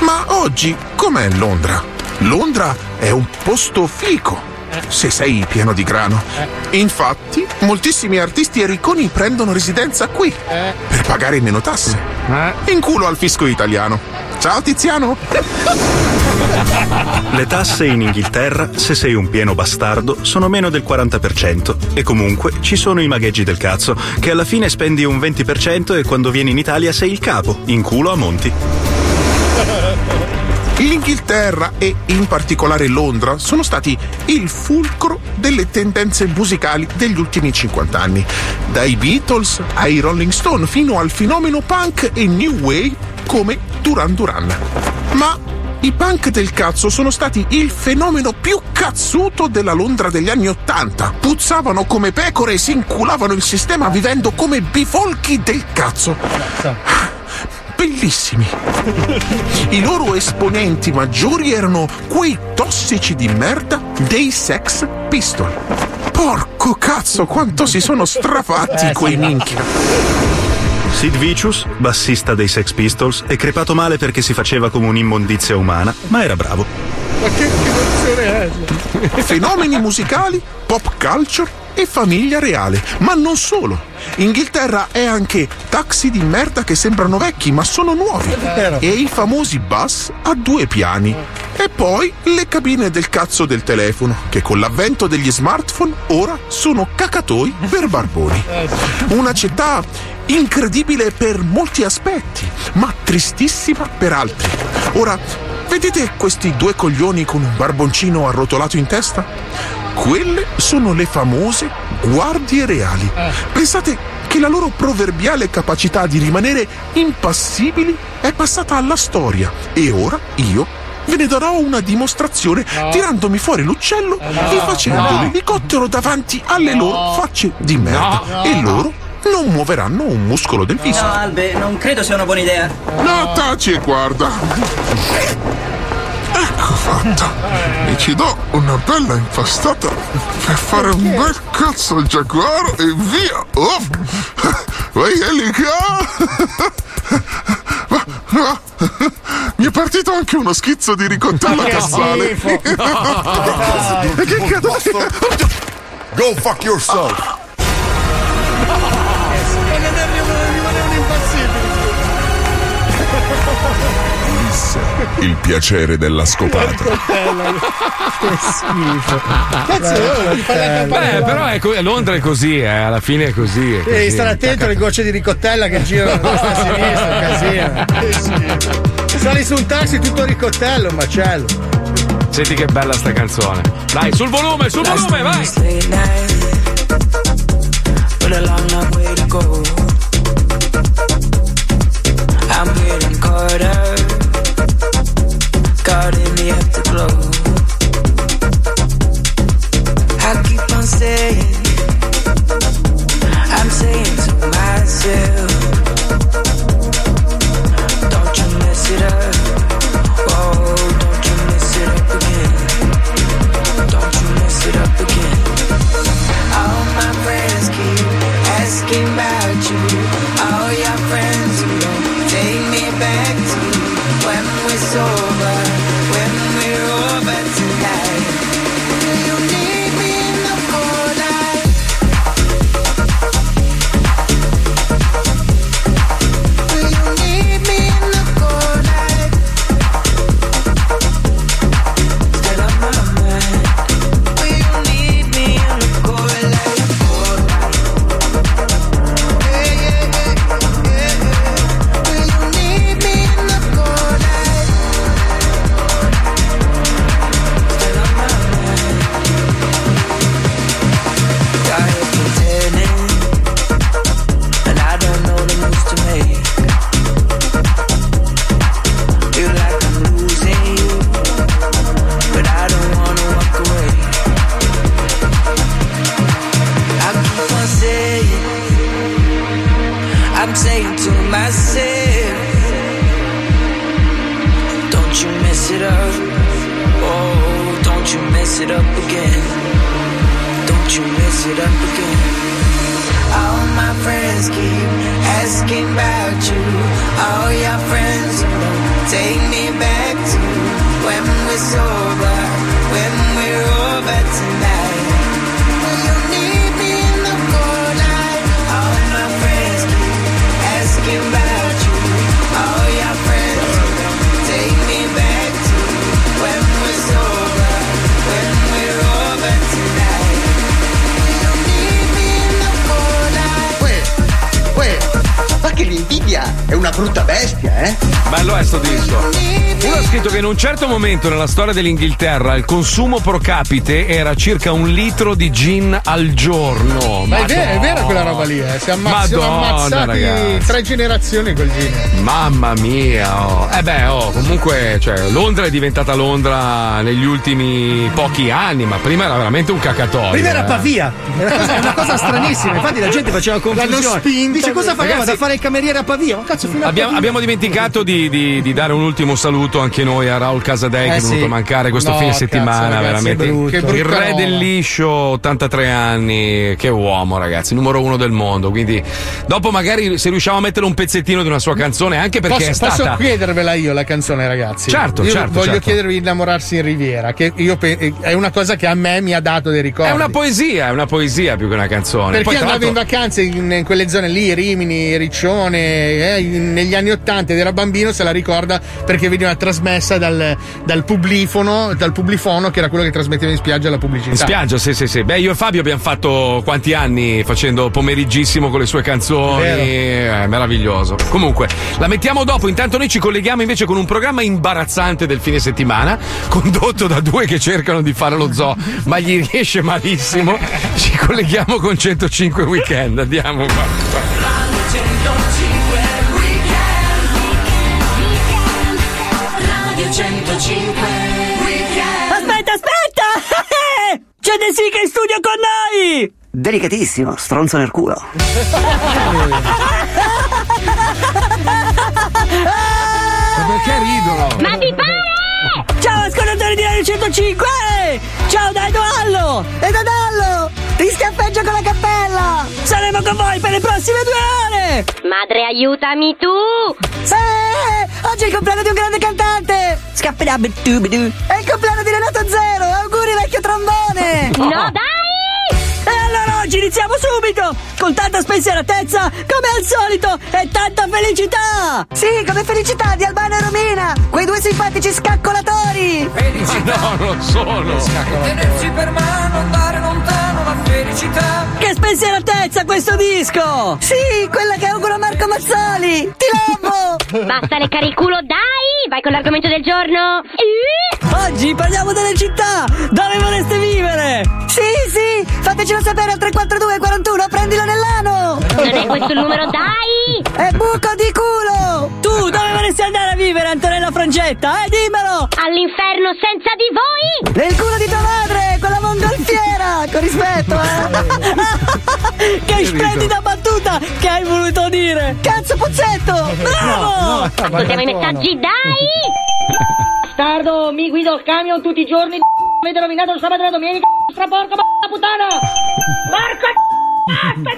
Ma oggi com'è Londra? Londra è un posto fico. Se sei pieno di grano. Infatti, moltissimi artisti e ricconi prendono residenza qui per pagare meno tasse. In culo al fisco italiano. Ciao Tiziano! Le tasse in Inghilterra, se sei un pieno bastardo, sono meno del 40%. E comunque ci sono i magheggi del cazzo, che alla fine spendi un 20% e quando vieni in Italia sei il capo, in culo a monti. L'Inghilterra e in particolare Londra sono stati il fulcro delle tendenze musicali degli ultimi 50 anni, dai Beatles ai Rolling Stone fino al fenomeno punk e new wave come Duran Duran. Ma i punk del cazzo sono stati il fenomeno più cazzuto della Londra degli anni Ottanta. Puzzavano come pecore e si inculavano il sistema vivendo come bifolchi del cazzo bellissimi. I loro esponenti maggiori erano quei tossici di merda dei Sex Pistol. Porco cazzo, quanto si sono strafatti quei minchia. Sid Vicious, bassista dei Sex Pistols, è crepato male perché si faceva come un'immondizia umana, ma era bravo. Ma che è? Fenomeni musicali, pop culture e famiglia reale. Ma non solo. Inghilterra è anche taxi di merda che sembrano vecchi ma sono nuovi. E i famosi bus a due piani. E poi le cabine del cazzo del telefono, che con l'avvento degli smartphone ora sono cacatoi per barboni. Una città incredibile per molti aspetti, ma tristissima per altri. Ora, vedete questi due coglioni con un barboncino arrotolato in testa? Quelle sono le famose guardie reali. Pensate che la loro proverbiale capacità di rimanere impassibili è passata alla storia e ora io ve ne darò una dimostrazione tirandomi fuori l'uccello e facendo No. l'elicottero davanti alle loro facce di merda No. e loro non muoveranno un muscolo del viso. No, Albe, non credo sia una buona idea. No, taci e guarda. Ecco fatta. E ci do una bella impastata per fare un bel cazzo al giaguaro e via. Oh. Vai Elica. Mi è partito anche uno schizzo di ricottella che cassale. schifo. E che cazzo? Go fuck yourself. Ulisse, il piacere della scopata. che schifo. Cazzo. Beh, però è co- Londra è così, eh, alla fine è così. è Devi così. stare attento alle gocce di ricottella che girano a destra e a sinistra, casino. Che schifo. Sali su un taxi tutto ricottello, un macello. Senti che bella sta canzone. Dai, sul volume, sul volume, vai! But a long, long way to go. I'm getting caught up, in the afterglow. I keep on saying, I'm saying to myself, ha certo momento nella storia dell'Inghilterra il consumo pro capite era circa un litro di gin al giorno. Ma è vera, è vera quella roba lì, eh. Si ammazz- siamo Madonna, ammazzati ragazzi. tre generazioni col gin. Mamma mia, oh. eh beh, oh, comunque, cioè, Londra è diventata Londra negli ultimi pochi anni, ma prima era veramente un cacatoio. Prima era eh. Pavia, è una cosa, è una cosa stranissima. Infatti la gente faceva confusione. Dice cosa fai? Ragazzi- Vado a fare il cameriere a Pavia. Ma cazzo, fino a Abbiamo, Pavia. abbiamo dimenticato di, di- di dare un ultimo saluto anche noi a Raul Casadei che Eh è venuto sì. a mancare questo No, fine settimana. ragazzi, veramente. Che il re roba. del liscio, 83 anni. Che uomo, ragazzi, numero uno del mondo. Quindi, dopo magari se riusciamo a mettere un pezzettino di una sua canzone, anche perché posso, è stata. posso chiedervela io la canzone, ragazzi? Certo, io certo, Voglio certo. chiedervi di innamorarsi in Riviera, che io pe- è una cosa che a me mi ha dato dei ricordi. È una poesia, è una poesia più che una canzone. Perché Poi, andavo in vacanze in, in quelle zone lì, Rimini, Riccione, eh, negli anni Ottanta ed era bambino, se la ricorda perché veniva trasmessa dal, dal publifono, dal publifono che era quello che trasmetteva in spiaggia la pubblicità. In spiaggia, sì, sì, sì. Beh, io e Fabio abbiamo fatto quanti anni facendo pomeriggissimo con le sue canzoni. È meraviglioso. Comunque, la mettiamo dopo. Intanto noi ci colleghiamo invece con un programma imbarazzante del fine settimana, condotto da due che cercano di fare lo zoo, ma gli riesce malissimo. Ci colleghiamo con 105 Weekend. Andiamo. Radio C'è De Sica in studio con noi! Delicatissimo, stronzo nel culo. Ma perché ridono? Ma vi pare? Ciao ascoltatori di Radio 105! Ciao da Edoallo! E da Dallo! Ti schiaffeggio con la cappella! Saremo con voi per le prossime due ore! Madre, aiutami tu! Sì! Oggi è il compleanno di un grande cantante! Scappidabidubidu! È il compleanno di Renato Zero! Auguri vecchio iniziamo subito! Con tanta spensieratezza, come al solito, e tanta felicità! Sì, come felicità di Albano e Romina! Quei due simpatici scaccolatori! Ma no, non sono. Tenerci per mano, andare lontano, felicità. Che spensieratezza questo disco! Sì, quella che auguro a Marco Mazzoli! Ti amo! Basta leccare il culo, dai! Vai con l'argomento del giorno! Oggi parliamo delle città! Dove vorreste vivere? Sì, sì! Fatecelo sapere al 342 41, prendilo nell'ano! Non è questo il numero, dai! È buco di culo! Tu dove vorresti andare a vivere, Antonella Frangetta? Eh, dimmelo! All'inferno senza di voi! Nel culo di tua madre, con la mongolfiera! Con rispetto, eh! che splendida battuta che hai voluto dire! Cazzo, Pozzetto! Bravo! Ascoltiamo i messaggi, dai! Bastardo, mi guido il camion tutti i giorni. Avete rovinato il sabato e la domenica. Stra porca puttana! Marco basta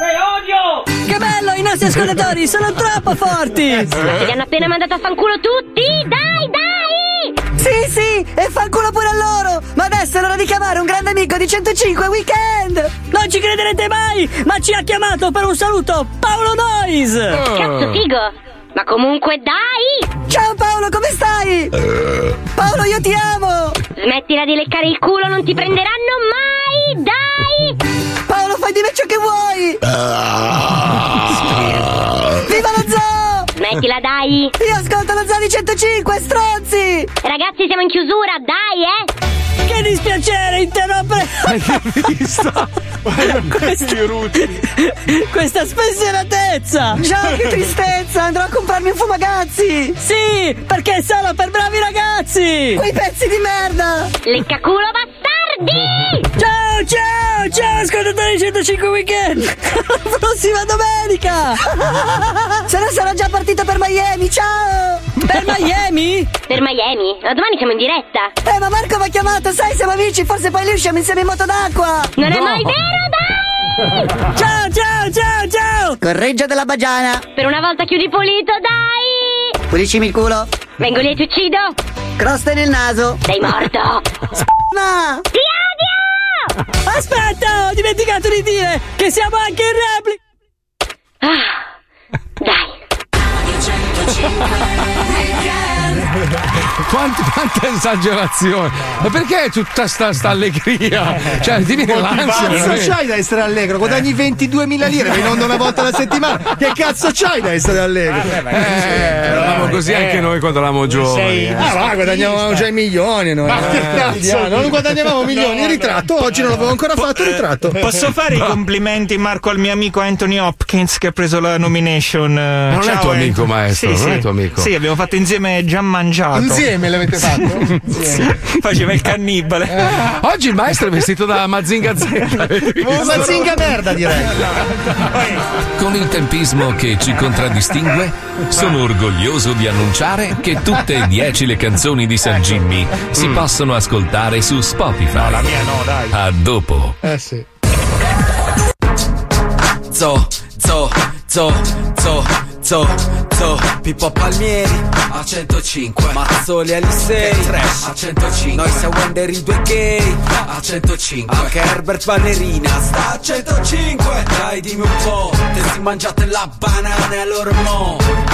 Che odio! Che bello, i nostri ascoltatori sono troppo forti! Ti hanno appena mandato a fanculo tutti! Dai, dai! Sì, sì, e fanculo pure a loro! Ma adesso è l'ora di chiamare un grande amico di 105 Weekend! Non ci crederete mai, ma ci ha chiamato per un saluto Paolo Nois! Cazzo figo! Ma comunque, dai! Ciao Paolo, come stai? Paolo, io ti amo! Smettila di leccare il culo, non ti prenderanno mai! Dai! Paolo, fai di me ciò che vuoi! Viva lo zoo! Smettila, dai! Io ascolto lo zoo di 105, stronzi! Ragazzi, siamo in chiusura, dai, eh! Che dispiacere interrompere! Vista? questa, questa spensieratezza! Già, che tristezza! Andrò a comprarmi un fumagazzi! Sì, perché è solo per bravi ragazzi! Quei pezzi di merda! Leccaculo bastardi! Ciao, ciao, ciao, ascoltatori 105 Weekend! Alla prossima domenica! Se no sarò già partito per Miami, ciao! Per Miami? Per Miami? Ma domani siamo in diretta. Eh, ma Marco mi ha chiamato, sai, siamo amici, forse poi lì usciamo insieme in moto d'acqua. Non è mai vero, dai! Ciao, ciao, ciao, ciao! Correggio della bagiana. Per una volta chiudi pulito, dai! Puliscimi il culo. Vengo lì e ti uccido! Croste nel naso. Sei morto! Ma! Ti odio! Aspetta, ho dimenticato di dire che siamo anche in replica. Quante, quante esagerazioni! Ma perché tutta sta, sta allegria? Cioè, ti viene l'ansia. Cazzo veramente. c'hai da essere allegro? Guadagni 22.000 lire, vai in onda una volta alla settimana. Che cazzo c'hai da essere allegro? Eh, eravamo così anche noi quando eravamo giovani. eh. Ah, va, guadagnavamo già i milioni noi. Ma che Eh, cazzo non guadagnavamo milioni. No, il ritratto, oggi non l'avevo ancora fatto. Il ritratto. Posso fare i complimenti, Marco, al mio amico Anthony Hopkins che ha preso la nomination? non è tuo amico, maestro, Sì, non sì. è tuo amico. Sì, abbiamo fatto insieme già mangiato. Insieme l'avete fatto? Sì, Faceva il cannibale. Oggi il maestro è vestito da Mazinga Z. avete visto? Una zinga merda, direi. Con il tempismo che ci contraddistingue, sono orgoglioso di annunciare che tutte e dieci le canzoni di San Jimmy si possono ascoltare su Spotify. la mia no, dai. A dopo. Eh sì. Zo, zo, zo, zo, zo, zo, Pippo Palmieri a 105, Mazzoli Alisei a 105, noi siamo Wender in due gay a 105, anche Herbert Ballerina sta a 105, dai dimmi un po', te si mangiate la banana e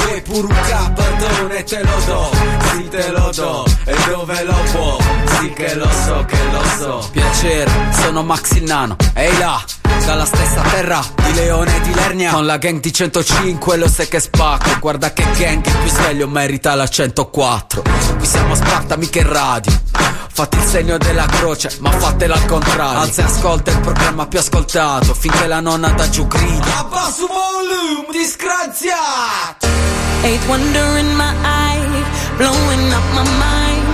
vuoi pure un capatone? Te lo do, sì te lo do, e dove lo può, sì che lo so, che lo so, piacere, sono Max il Nano, ehi là, dalla stessa terra di Leone e di Lernia. Con la gang di 105 lo sai che spacco. Guarda che gang il più sveglio merita la 104 Qui siamo a Sparta mica in radio. Fate il segno della croce ma fatela al contrario. Alza e ascolta il programma più ascoltato Finché la nonna da giù grida. Abbasso volume disgraziato Eighth wonder in my eye, blowing up my mind.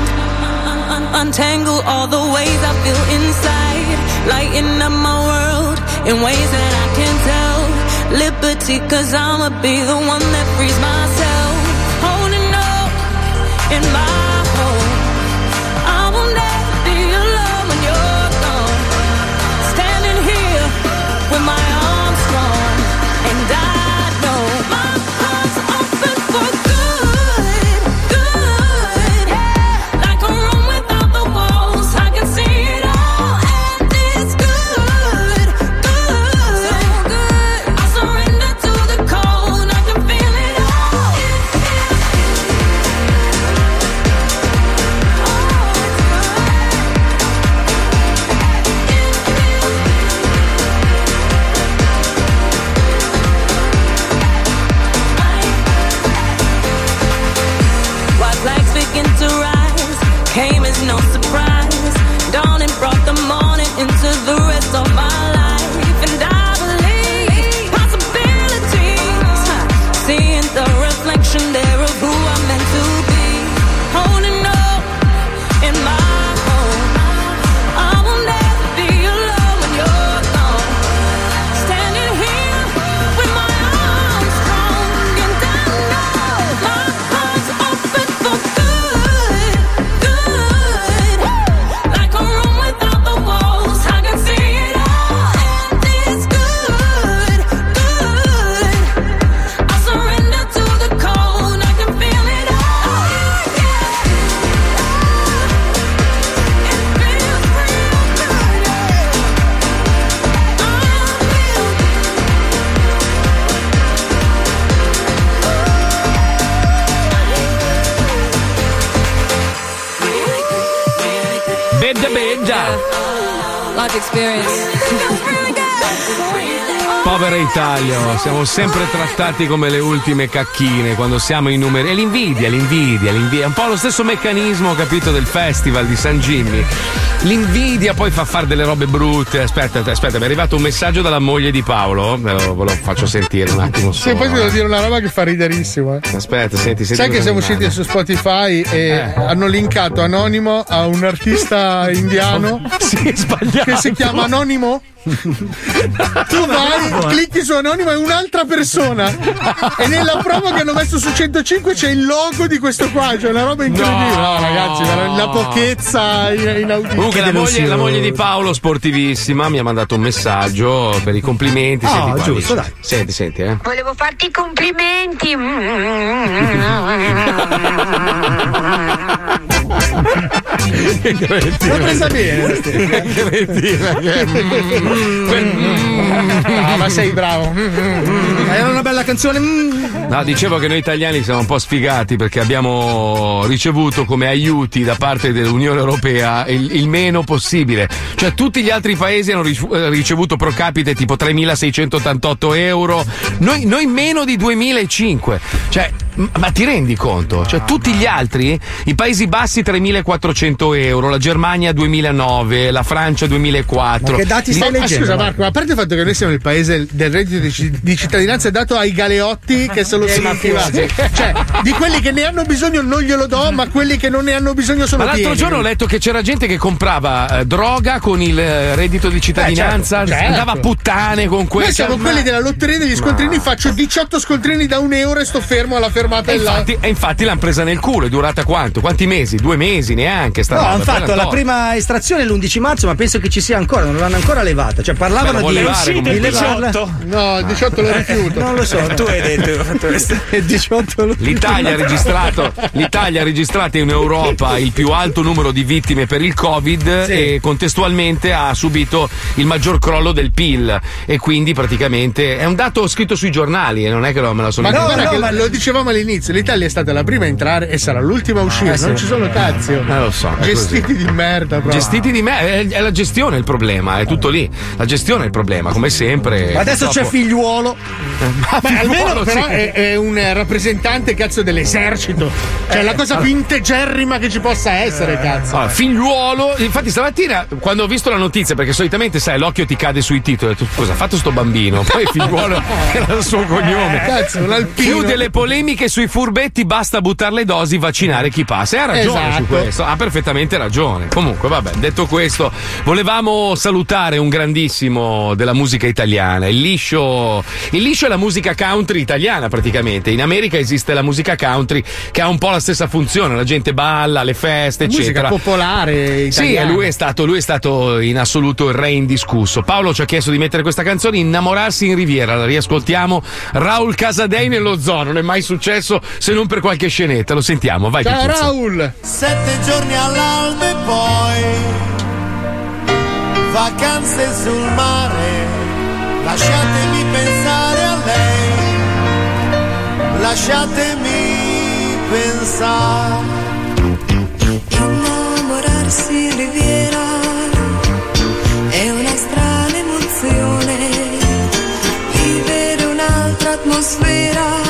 Un- untangle all the ways I feel inside, lighting up my world in ways that I. Liberty, cause I'ma be the one that frees myself. Holding up in my college experience. Povera Italia, siamo sempre trattati come le ultime cacchine quando siamo in numeri. E l'invidia, l'invidia, l'invidia. È un po' lo stesso meccanismo, capito, del festival di San Jimmy. L'invidia poi fa fare delle robe brutte. Aspetta, aspetta, mi è arrivato un messaggio dalla moglie di Paolo. Ve lo, ve lo faccio sentire un attimo. Sì, solo, poi ti devo eh. dire una roba che fa riderissimo. eh. Aspetta, senti, senti. Sai che siamo mi usciti su Spotify e Eh. hanno linkato Anonimo a un artista indiano Sì, sbagliato. che si chiama Anonimo? tu vai. Eh. Clicchi su anonimo è un'altra persona. e nella promo che hanno messo su 105 c'è il logo di questo qua, cioè una roba incredibile. No. No, ragazzi, veramente la pochezza in- inaudita. Comunque la moglie, la moglie di Paolo, sportivissima, mi ha mandato un messaggio per i complimenti. Ah, senti qua, giusto, dice. Senti, senti, eh. Volevo farti i complimenti. L'ho presa bene. Cretina, che- No, ma sei bravo. Era una bella canzone. No, dicevo che noi italiani siamo un po' sfigati perché abbiamo ricevuto come aiuti da parte dell'Unione Europea il, il meno possibile. Cioè, tutti gli altri paesi hanno eh, ricevuto pro capite tipo 3.688 euro, noi, noi meno di 2.005. Cioè, ma ti rendi conto? Cioè, tutti gli altri, i Paesi Bassi 3.400 euro, la Germania 2.009, la Francia 2.004. Ma scusa Marco, ma a parte il fatto che noi siamo il paese del reddito di ci- di cittadinanza dato ai galeotti che se lo Sì, sono attivati. Cioè, di quelli che ne hanno bisogno non glielo do, ma quelli che non ne hanno bisogno sono Ma l'altro pieni. giorno ho letto che c'era gente che comprava eh, droga con il eh, reddito di cittadinanza, Eh, certo, certo. andava a puttane con Noi questo. siamo quelli della lotteria degli scontrini, faccio 18 scontrini da un euro e sto fermo alla fermata E infatti, e infatti l'hanno presa nel culo, è durata quanto? Quanti mesi? Due mesi neanche. Sta No, roba, hanno fatto la prima estrazione l'11 marzo, ma penso che ci sia ancora, non l'hanno ancora levata. Cioè, parlavano di levare di comunque. levarla. No, il 18 lo rifiuto. Non lo so. Tu hai detto che ho fatto questo. Il 18 lo L'Italia ha, registrato, L'Italia ha registrato in Europa il più alto numero di vittime per il Covid e contestualmente ha subito il maggior crollo del PIL e quindi praticamente è un dato scritto sui giornali e non è che me la sono Ma inventata. guarda che lo dicevamo all'inizio, l'Italia è stata la prima a entrare e sarà l'ultima a uscire, Ah, sì. non ci sono cazzi. Eh, lo so, Gestiti così. di merda, proprio. Gestiti di me, è, è la gestione il problema, è tutto lì. La gestione è il problema, come sempre. Ma adesso c'è Purtroppo- figliuolo. Ma almeno figliuolo, però sì. è, è un eh, rappresentante cazzo dell'esercito. Cioè la cosa più integerrima che ci possa essere, cazzo. Allora, figliuolo, infatti stamattina quando ho visto la notizia, perché solitamente sai, l'occhio ti cade sui titoli, cosa ha fatto sto bambino? Poi figliuolo era il suo cognome. Cazzo, un alpino. Chiude le polemiche sui furbetti, basta buttare le dosi, vaccinare chi passa. E ha ragione Esatto. su questo, ha perfettamente ragione. Comunque, vabbè, detto questo, volevamo salutare un grandissimo della musica italiana. Il liscio, il liscio è la musica country italiana praticamente. In America esiste la musica country che ha un po' la stessa funzione, la gente balla, le feste, Musica eccetera. popolare Sì, italiana. e lui è, stato, lui è stato in assoluto il re indiscusso. Paolo ci ha chiesto di mettere questa canzone, Innamorarsi in Riviera. La riascoltiamo. Raul Casadei nello zoo. Non è mai successo se non per qualche scenetta. Lo sentiamo, vai. Ciao. Raul! Sette giorni all'alba e poi vacanze sul mare. Lasciatemi pensare a lei. Lasciatemi pensare. Innamorarsi in riviera è una strana emozione, vivere un'altra atmosfera,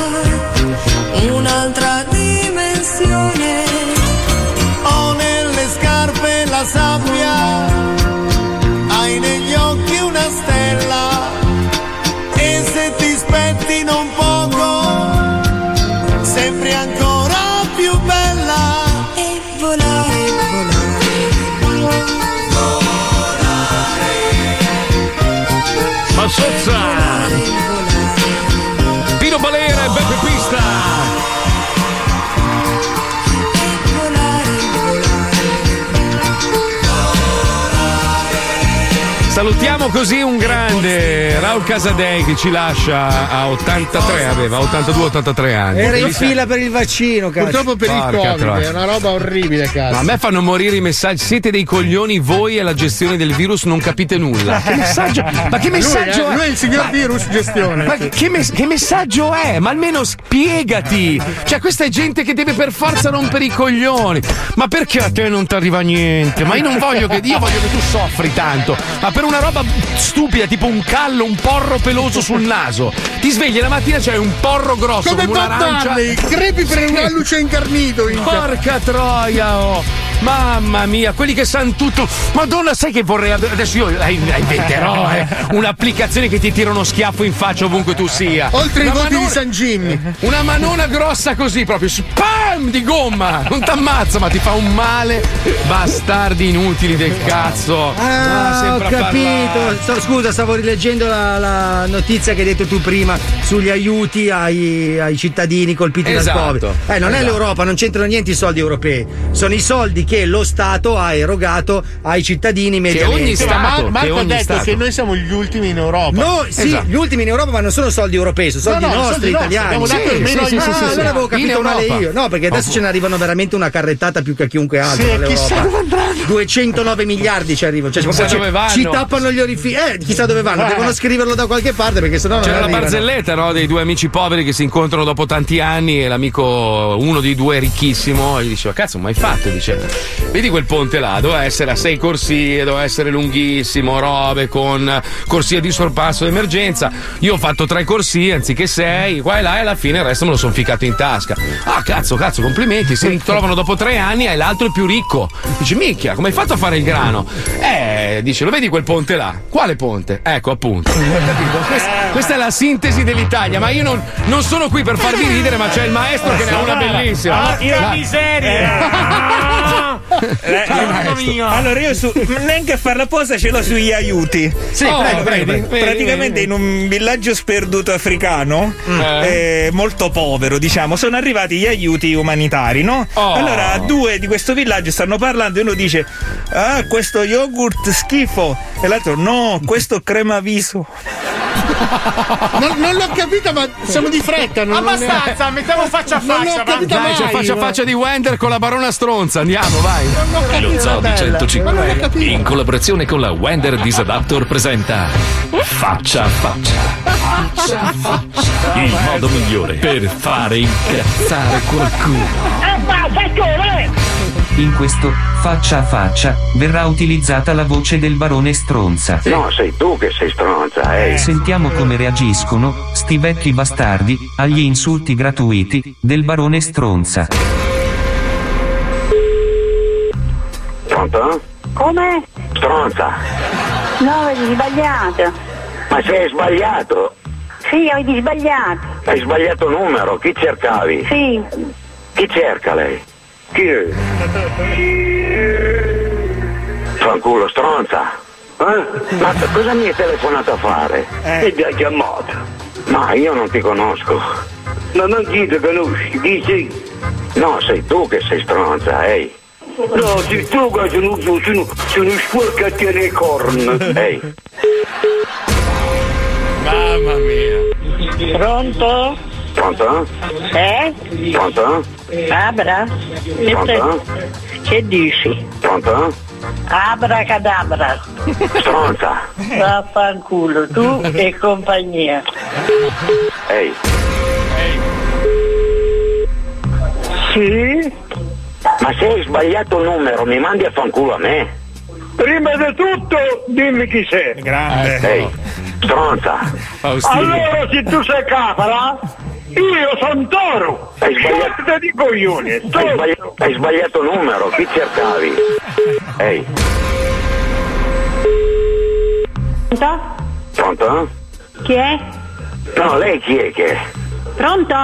Salutiamo così un grande Raul Casadei che ci lascia a 83, aveva 82-83 anni. Era in fila per il vaccino, cazzo. Purtroppo per il Porca Covid troia. è una roba orribile, cazzo. Ma a me fanno morire i messaggi. Siete dei coglioni, voi e la gestione del virus non capite nulla. Che messaggio? Ma che Lui, messaggio eh, è? lui è il signor Ma- virus gestione. Ma che, mes- che messaggio è? Ma almeno spiegati! Cioè, questa è gente che deve per forza rompere i coglioni. Ma perché a te non ti arriva niente? Ma io non voglio che. Io voglio che tu soffri tanto. Ma per una roba stupida, tipo un callo, un porro peloso sul naso. Ti svegli la mattina, c'è un porro grosso Come come un'arancia. Crepi per un alluce incarnito. In Porca troia, oh. Mamma mia, quelli che sanno tutto. Madonna, sai che vorrei. Adesso io la la inventerò, eh. Un'applicazione che ti tira uno schiaffo in faccia ovunque tu sia. Oltre i Una voti manona- di San Jimmy. Una manona grossa così, proprio. Spam! di gomma. Non t'ammazza, ma ti fa un male. Bastardi inutili del cazzo. Ah, ho sempre a capito. Sto- scusa, stavo rileggendo la, la notizia che hai detto tu prima sugli aiuti ai, ai cittadini colpiti Esatto. dal Covid. Eh, non è Esatto. l'Europa, non c'entrano niente i soldi europei. Sono i soldi che lo Stato ha erogato ai cittadini mediamente. Ma Mar- Marco ha detto che noi siamo gli ultimi in Europa. No, sì, gli ultimi in Europa, ma non sono soldi europei, sono soldi No, no, nostri, soldi nostri, italiani. abbiamo dato il meno aiuto. Ah, Sì, sì, sì, allora sì. avevo In capito male io. No, perché adesso Oh. ce ne arrivano veramente una carrettata più che a chiunque altro Sì, chissà dove andranno. 209 miliardi ci arrivano. Cioè, Chissà dove ci- vanno. Ci tappano gli orifici. Eh, chissà dove vanno. Eh. Devono scriverlo da qualche parte perché sennò non C'era la arrivano. barzelletta no, dei due amici poveri che si incontrano dopo tanti anni e l'amico, uno dei due ricchissimo, gli diceva: Cazzo, ma hai fatto? Dice: Vedi quel ponte là, doveva essere a sei corsie, doveva essere lunghissimo, robe con corsie di sorpasso d'emergenza. Io ho fatto tre corsie anziché sei, qua e là, e alla fine il resto me lo sono ficato in tasca. Ah, cazzo, cazzo, complimenti. Si ritrovano dopo tre anni e l'altro è più ricco. Dice: Minchia, come hai fatto a fare il grano? Eh, dice: Lo vedi quel ponte là? Quale ponte? Ecco, appunto. Capito? Questa, questa è la sintesi dell'Italia, ma io non, non sono qui per farvi ridere, ma c'è il maestro che ne ha una bellissima. Ah, io- Dai. Eh, mia. Allora io su, neanche a fare la posa ce l'ho sugli aiuti. Sì, Oh, prego, prego, prego. praticamente in un villaggio sperduto africano, Mm. eh, molto povero, diciamo, sono arrivati gli aiuti umanitari, no? Oh. Allora due di questo villaggio stanno parlando e uno dice: Ah, questo yogurt schifo. E l'altro: No, questo crema viso. Non, non l'ho capita, ma siamo di fretta. Non, Abbastanza, mettiamo faccia a Non faccia. l'ho va. capita Dai, mai. c'è faccia a ma- faccia di Wender con la barona stronza. Andiamo, vai. Lo Zoo di Ma non l'ho 105, capito. in collaborazione con la Wender Disadaptor, presenta Faccia a faccia. Il modo migliore per fare incazzare qualcuno. In questo faccia a faccia verrà utilizzata la voce del barone Stronza. No, sei tu che sei stronza, eh. Sentiamo come reagiscono sti vecchi bastardi agli insulti gratuiti del barone Stronza. Pronto? Come? Stronza. No, avete sbagliato. Ma sei sbagliato. Sì, avete sbagliato. Hai sbagliato numero. Chi cercavi? Sì. Chi cerca lei? Chi è? Fanculo, stronza. Eh? Ma cosa mi hai telefonato a fare? E ti ha chiamato. Ma io non ti conosco. Ma non chi ti conosci, chi sei? No, sei tu che sei stronza, ehi. No, sei tu che sono, sono, sono sporco a te le corna. Ehi. Mamma mia. Pronto? Pronto? Eh? Pronto? Abra? Pronto? Che dici? Pronto? Abracadabra. Stronza. Vaffanculo, tu e compagnia. Ehi. Sì? Ma se hai sbagliato numero, mi mandi a fanculo a me? Prima di tutto, dimmi chi sei. Grande. Ehi, stronza. Allora, se tu sei capra, io sono toro. Hai sbagliato. Di coglione. Hai, sbagli- hai sbagliato numero, chi cercavi? Ehi, Pronto? pronto? Chi è? No, lei chi è che è? Pronto?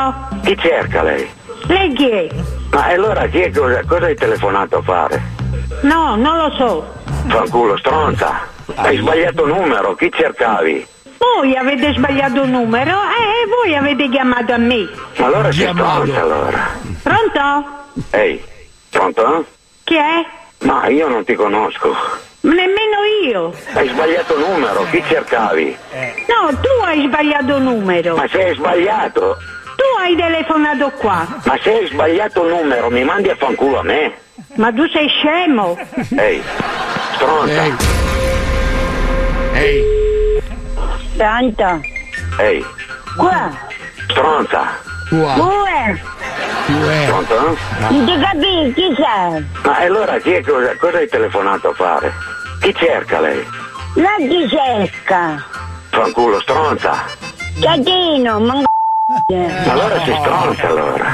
Chi cerca lei? Lei chi è? Ma allora chi è cosa, cosa hai telefonato a fare? No, non lo so. Fanculo, stronza. Hai sbagliato numero, chi cercavi? Voi avete sbagliato numero e voi avete chiamato a me. Ma allora sei stronza allora. Pronto? Ehi, pronto? Chi è? Ma io non ti conosco. Nemmeno io. Hai sbagliato numero, chi cercavi? No, tu hai sbagliato numero. Ma se hai sbagliato, Tu hai telefonato qua. ma se hai sbagliato numero, mi mandi a fanculo a me? Ma tu sei scemo. Ehi, stronza. Ehi. Santa. Ehi, Qua. stronza. Due. Pronto? Non ti capisci chi sei? Ma allora chi è cosa, cosa hai telefonato a fare? Chi cerca lei? La chi cerca? Fanculo, stronza. Catino, ma Ma allora sei stronza allora.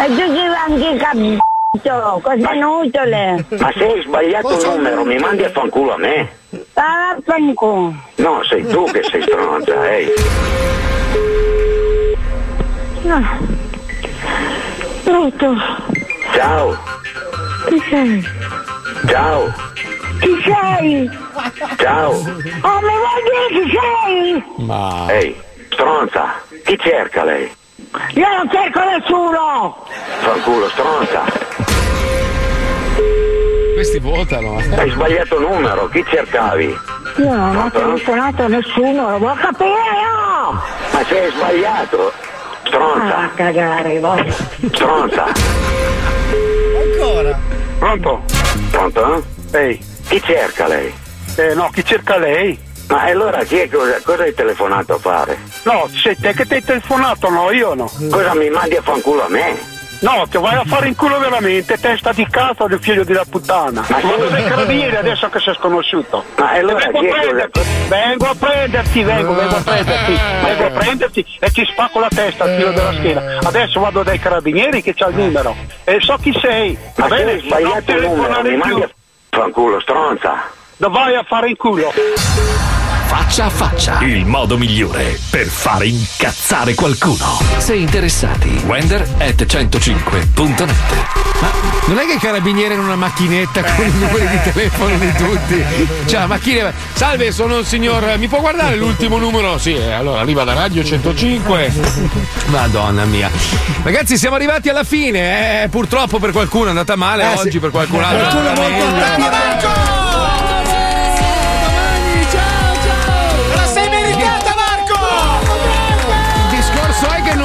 E tu sei anche capito, cosa inutile. Ma se hai sbagliato numero, mi mandi a fanculo a me? Ah, vaffanculo. No, sei tu che sei stronza, ehi. No. Pronto? Ciao, Chi sei? ciao, Chi sei? ciao. Oh, mi vuoi dire chi sei? Ma. Ehi, stronza, chi cerca lei? Io non cerco nessuno! Fanculo, stronza. Questi votano. Hai sbagliato numero, chi cercavi? Io non ho telefonato a nessuno, lo vuoi capire io! Ma sei sbagliato. Stronza, Ah, cagare, vai. stronza. Ancora? Pronto? Pronto? Ehi. Chi cerca lei? Eh no, chi cerca lei? Ma allora chi è cosa, cosa hai telefonato a fare? No, sei te che ti hai telefonato, no, io no. Cosa mi mandi a fanculo a me? No, ti vai a fare in culo veramente, testa di cazzo del figlio della puttana. Ma Vado sì. dai carabinieri adesso che sei sconosciuto. Ma allora vengo a prenderti, vengo a prenderti, vengo, vengo a prenderti, vengo a prenderti e ti spacco la testa al filo della schiena. Adesso vado dai carabinieri che c'ha il numero e so chi sei. Va Ma bene? sbagliato Non telefonare più. fanculo, stronza. Dove vai a fare in culo? Faccia a faccia, il modo migliore per fare incazzare qualcuno. Se interessati, wender at 105.net. Non è che i carabinieri hanno una macchinetta con i numeri di telefono di tutti. Cioè, la macchina. Salve, sono il signor. Mi può guardare l'ultimo numero? Sì, eh, allora arriva da Radio 105. Madonna mia. Ragazzi, siamo arrivati alla fine. Eh, purtroppo per qualcuno è andata male, Eh, oggi sì. per qualcun altro. Qualcuno molto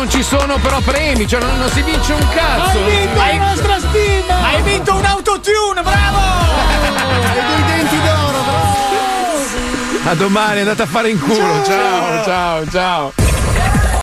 non ci sono però premi, cioè non, non si vince un cazzo. Hai vinto la nostra stima! Hai vinto un autotune, bravo! Hai dei denti d'oro, bravo. A domani, andate a fare in culo. ciao, ciao. ciao.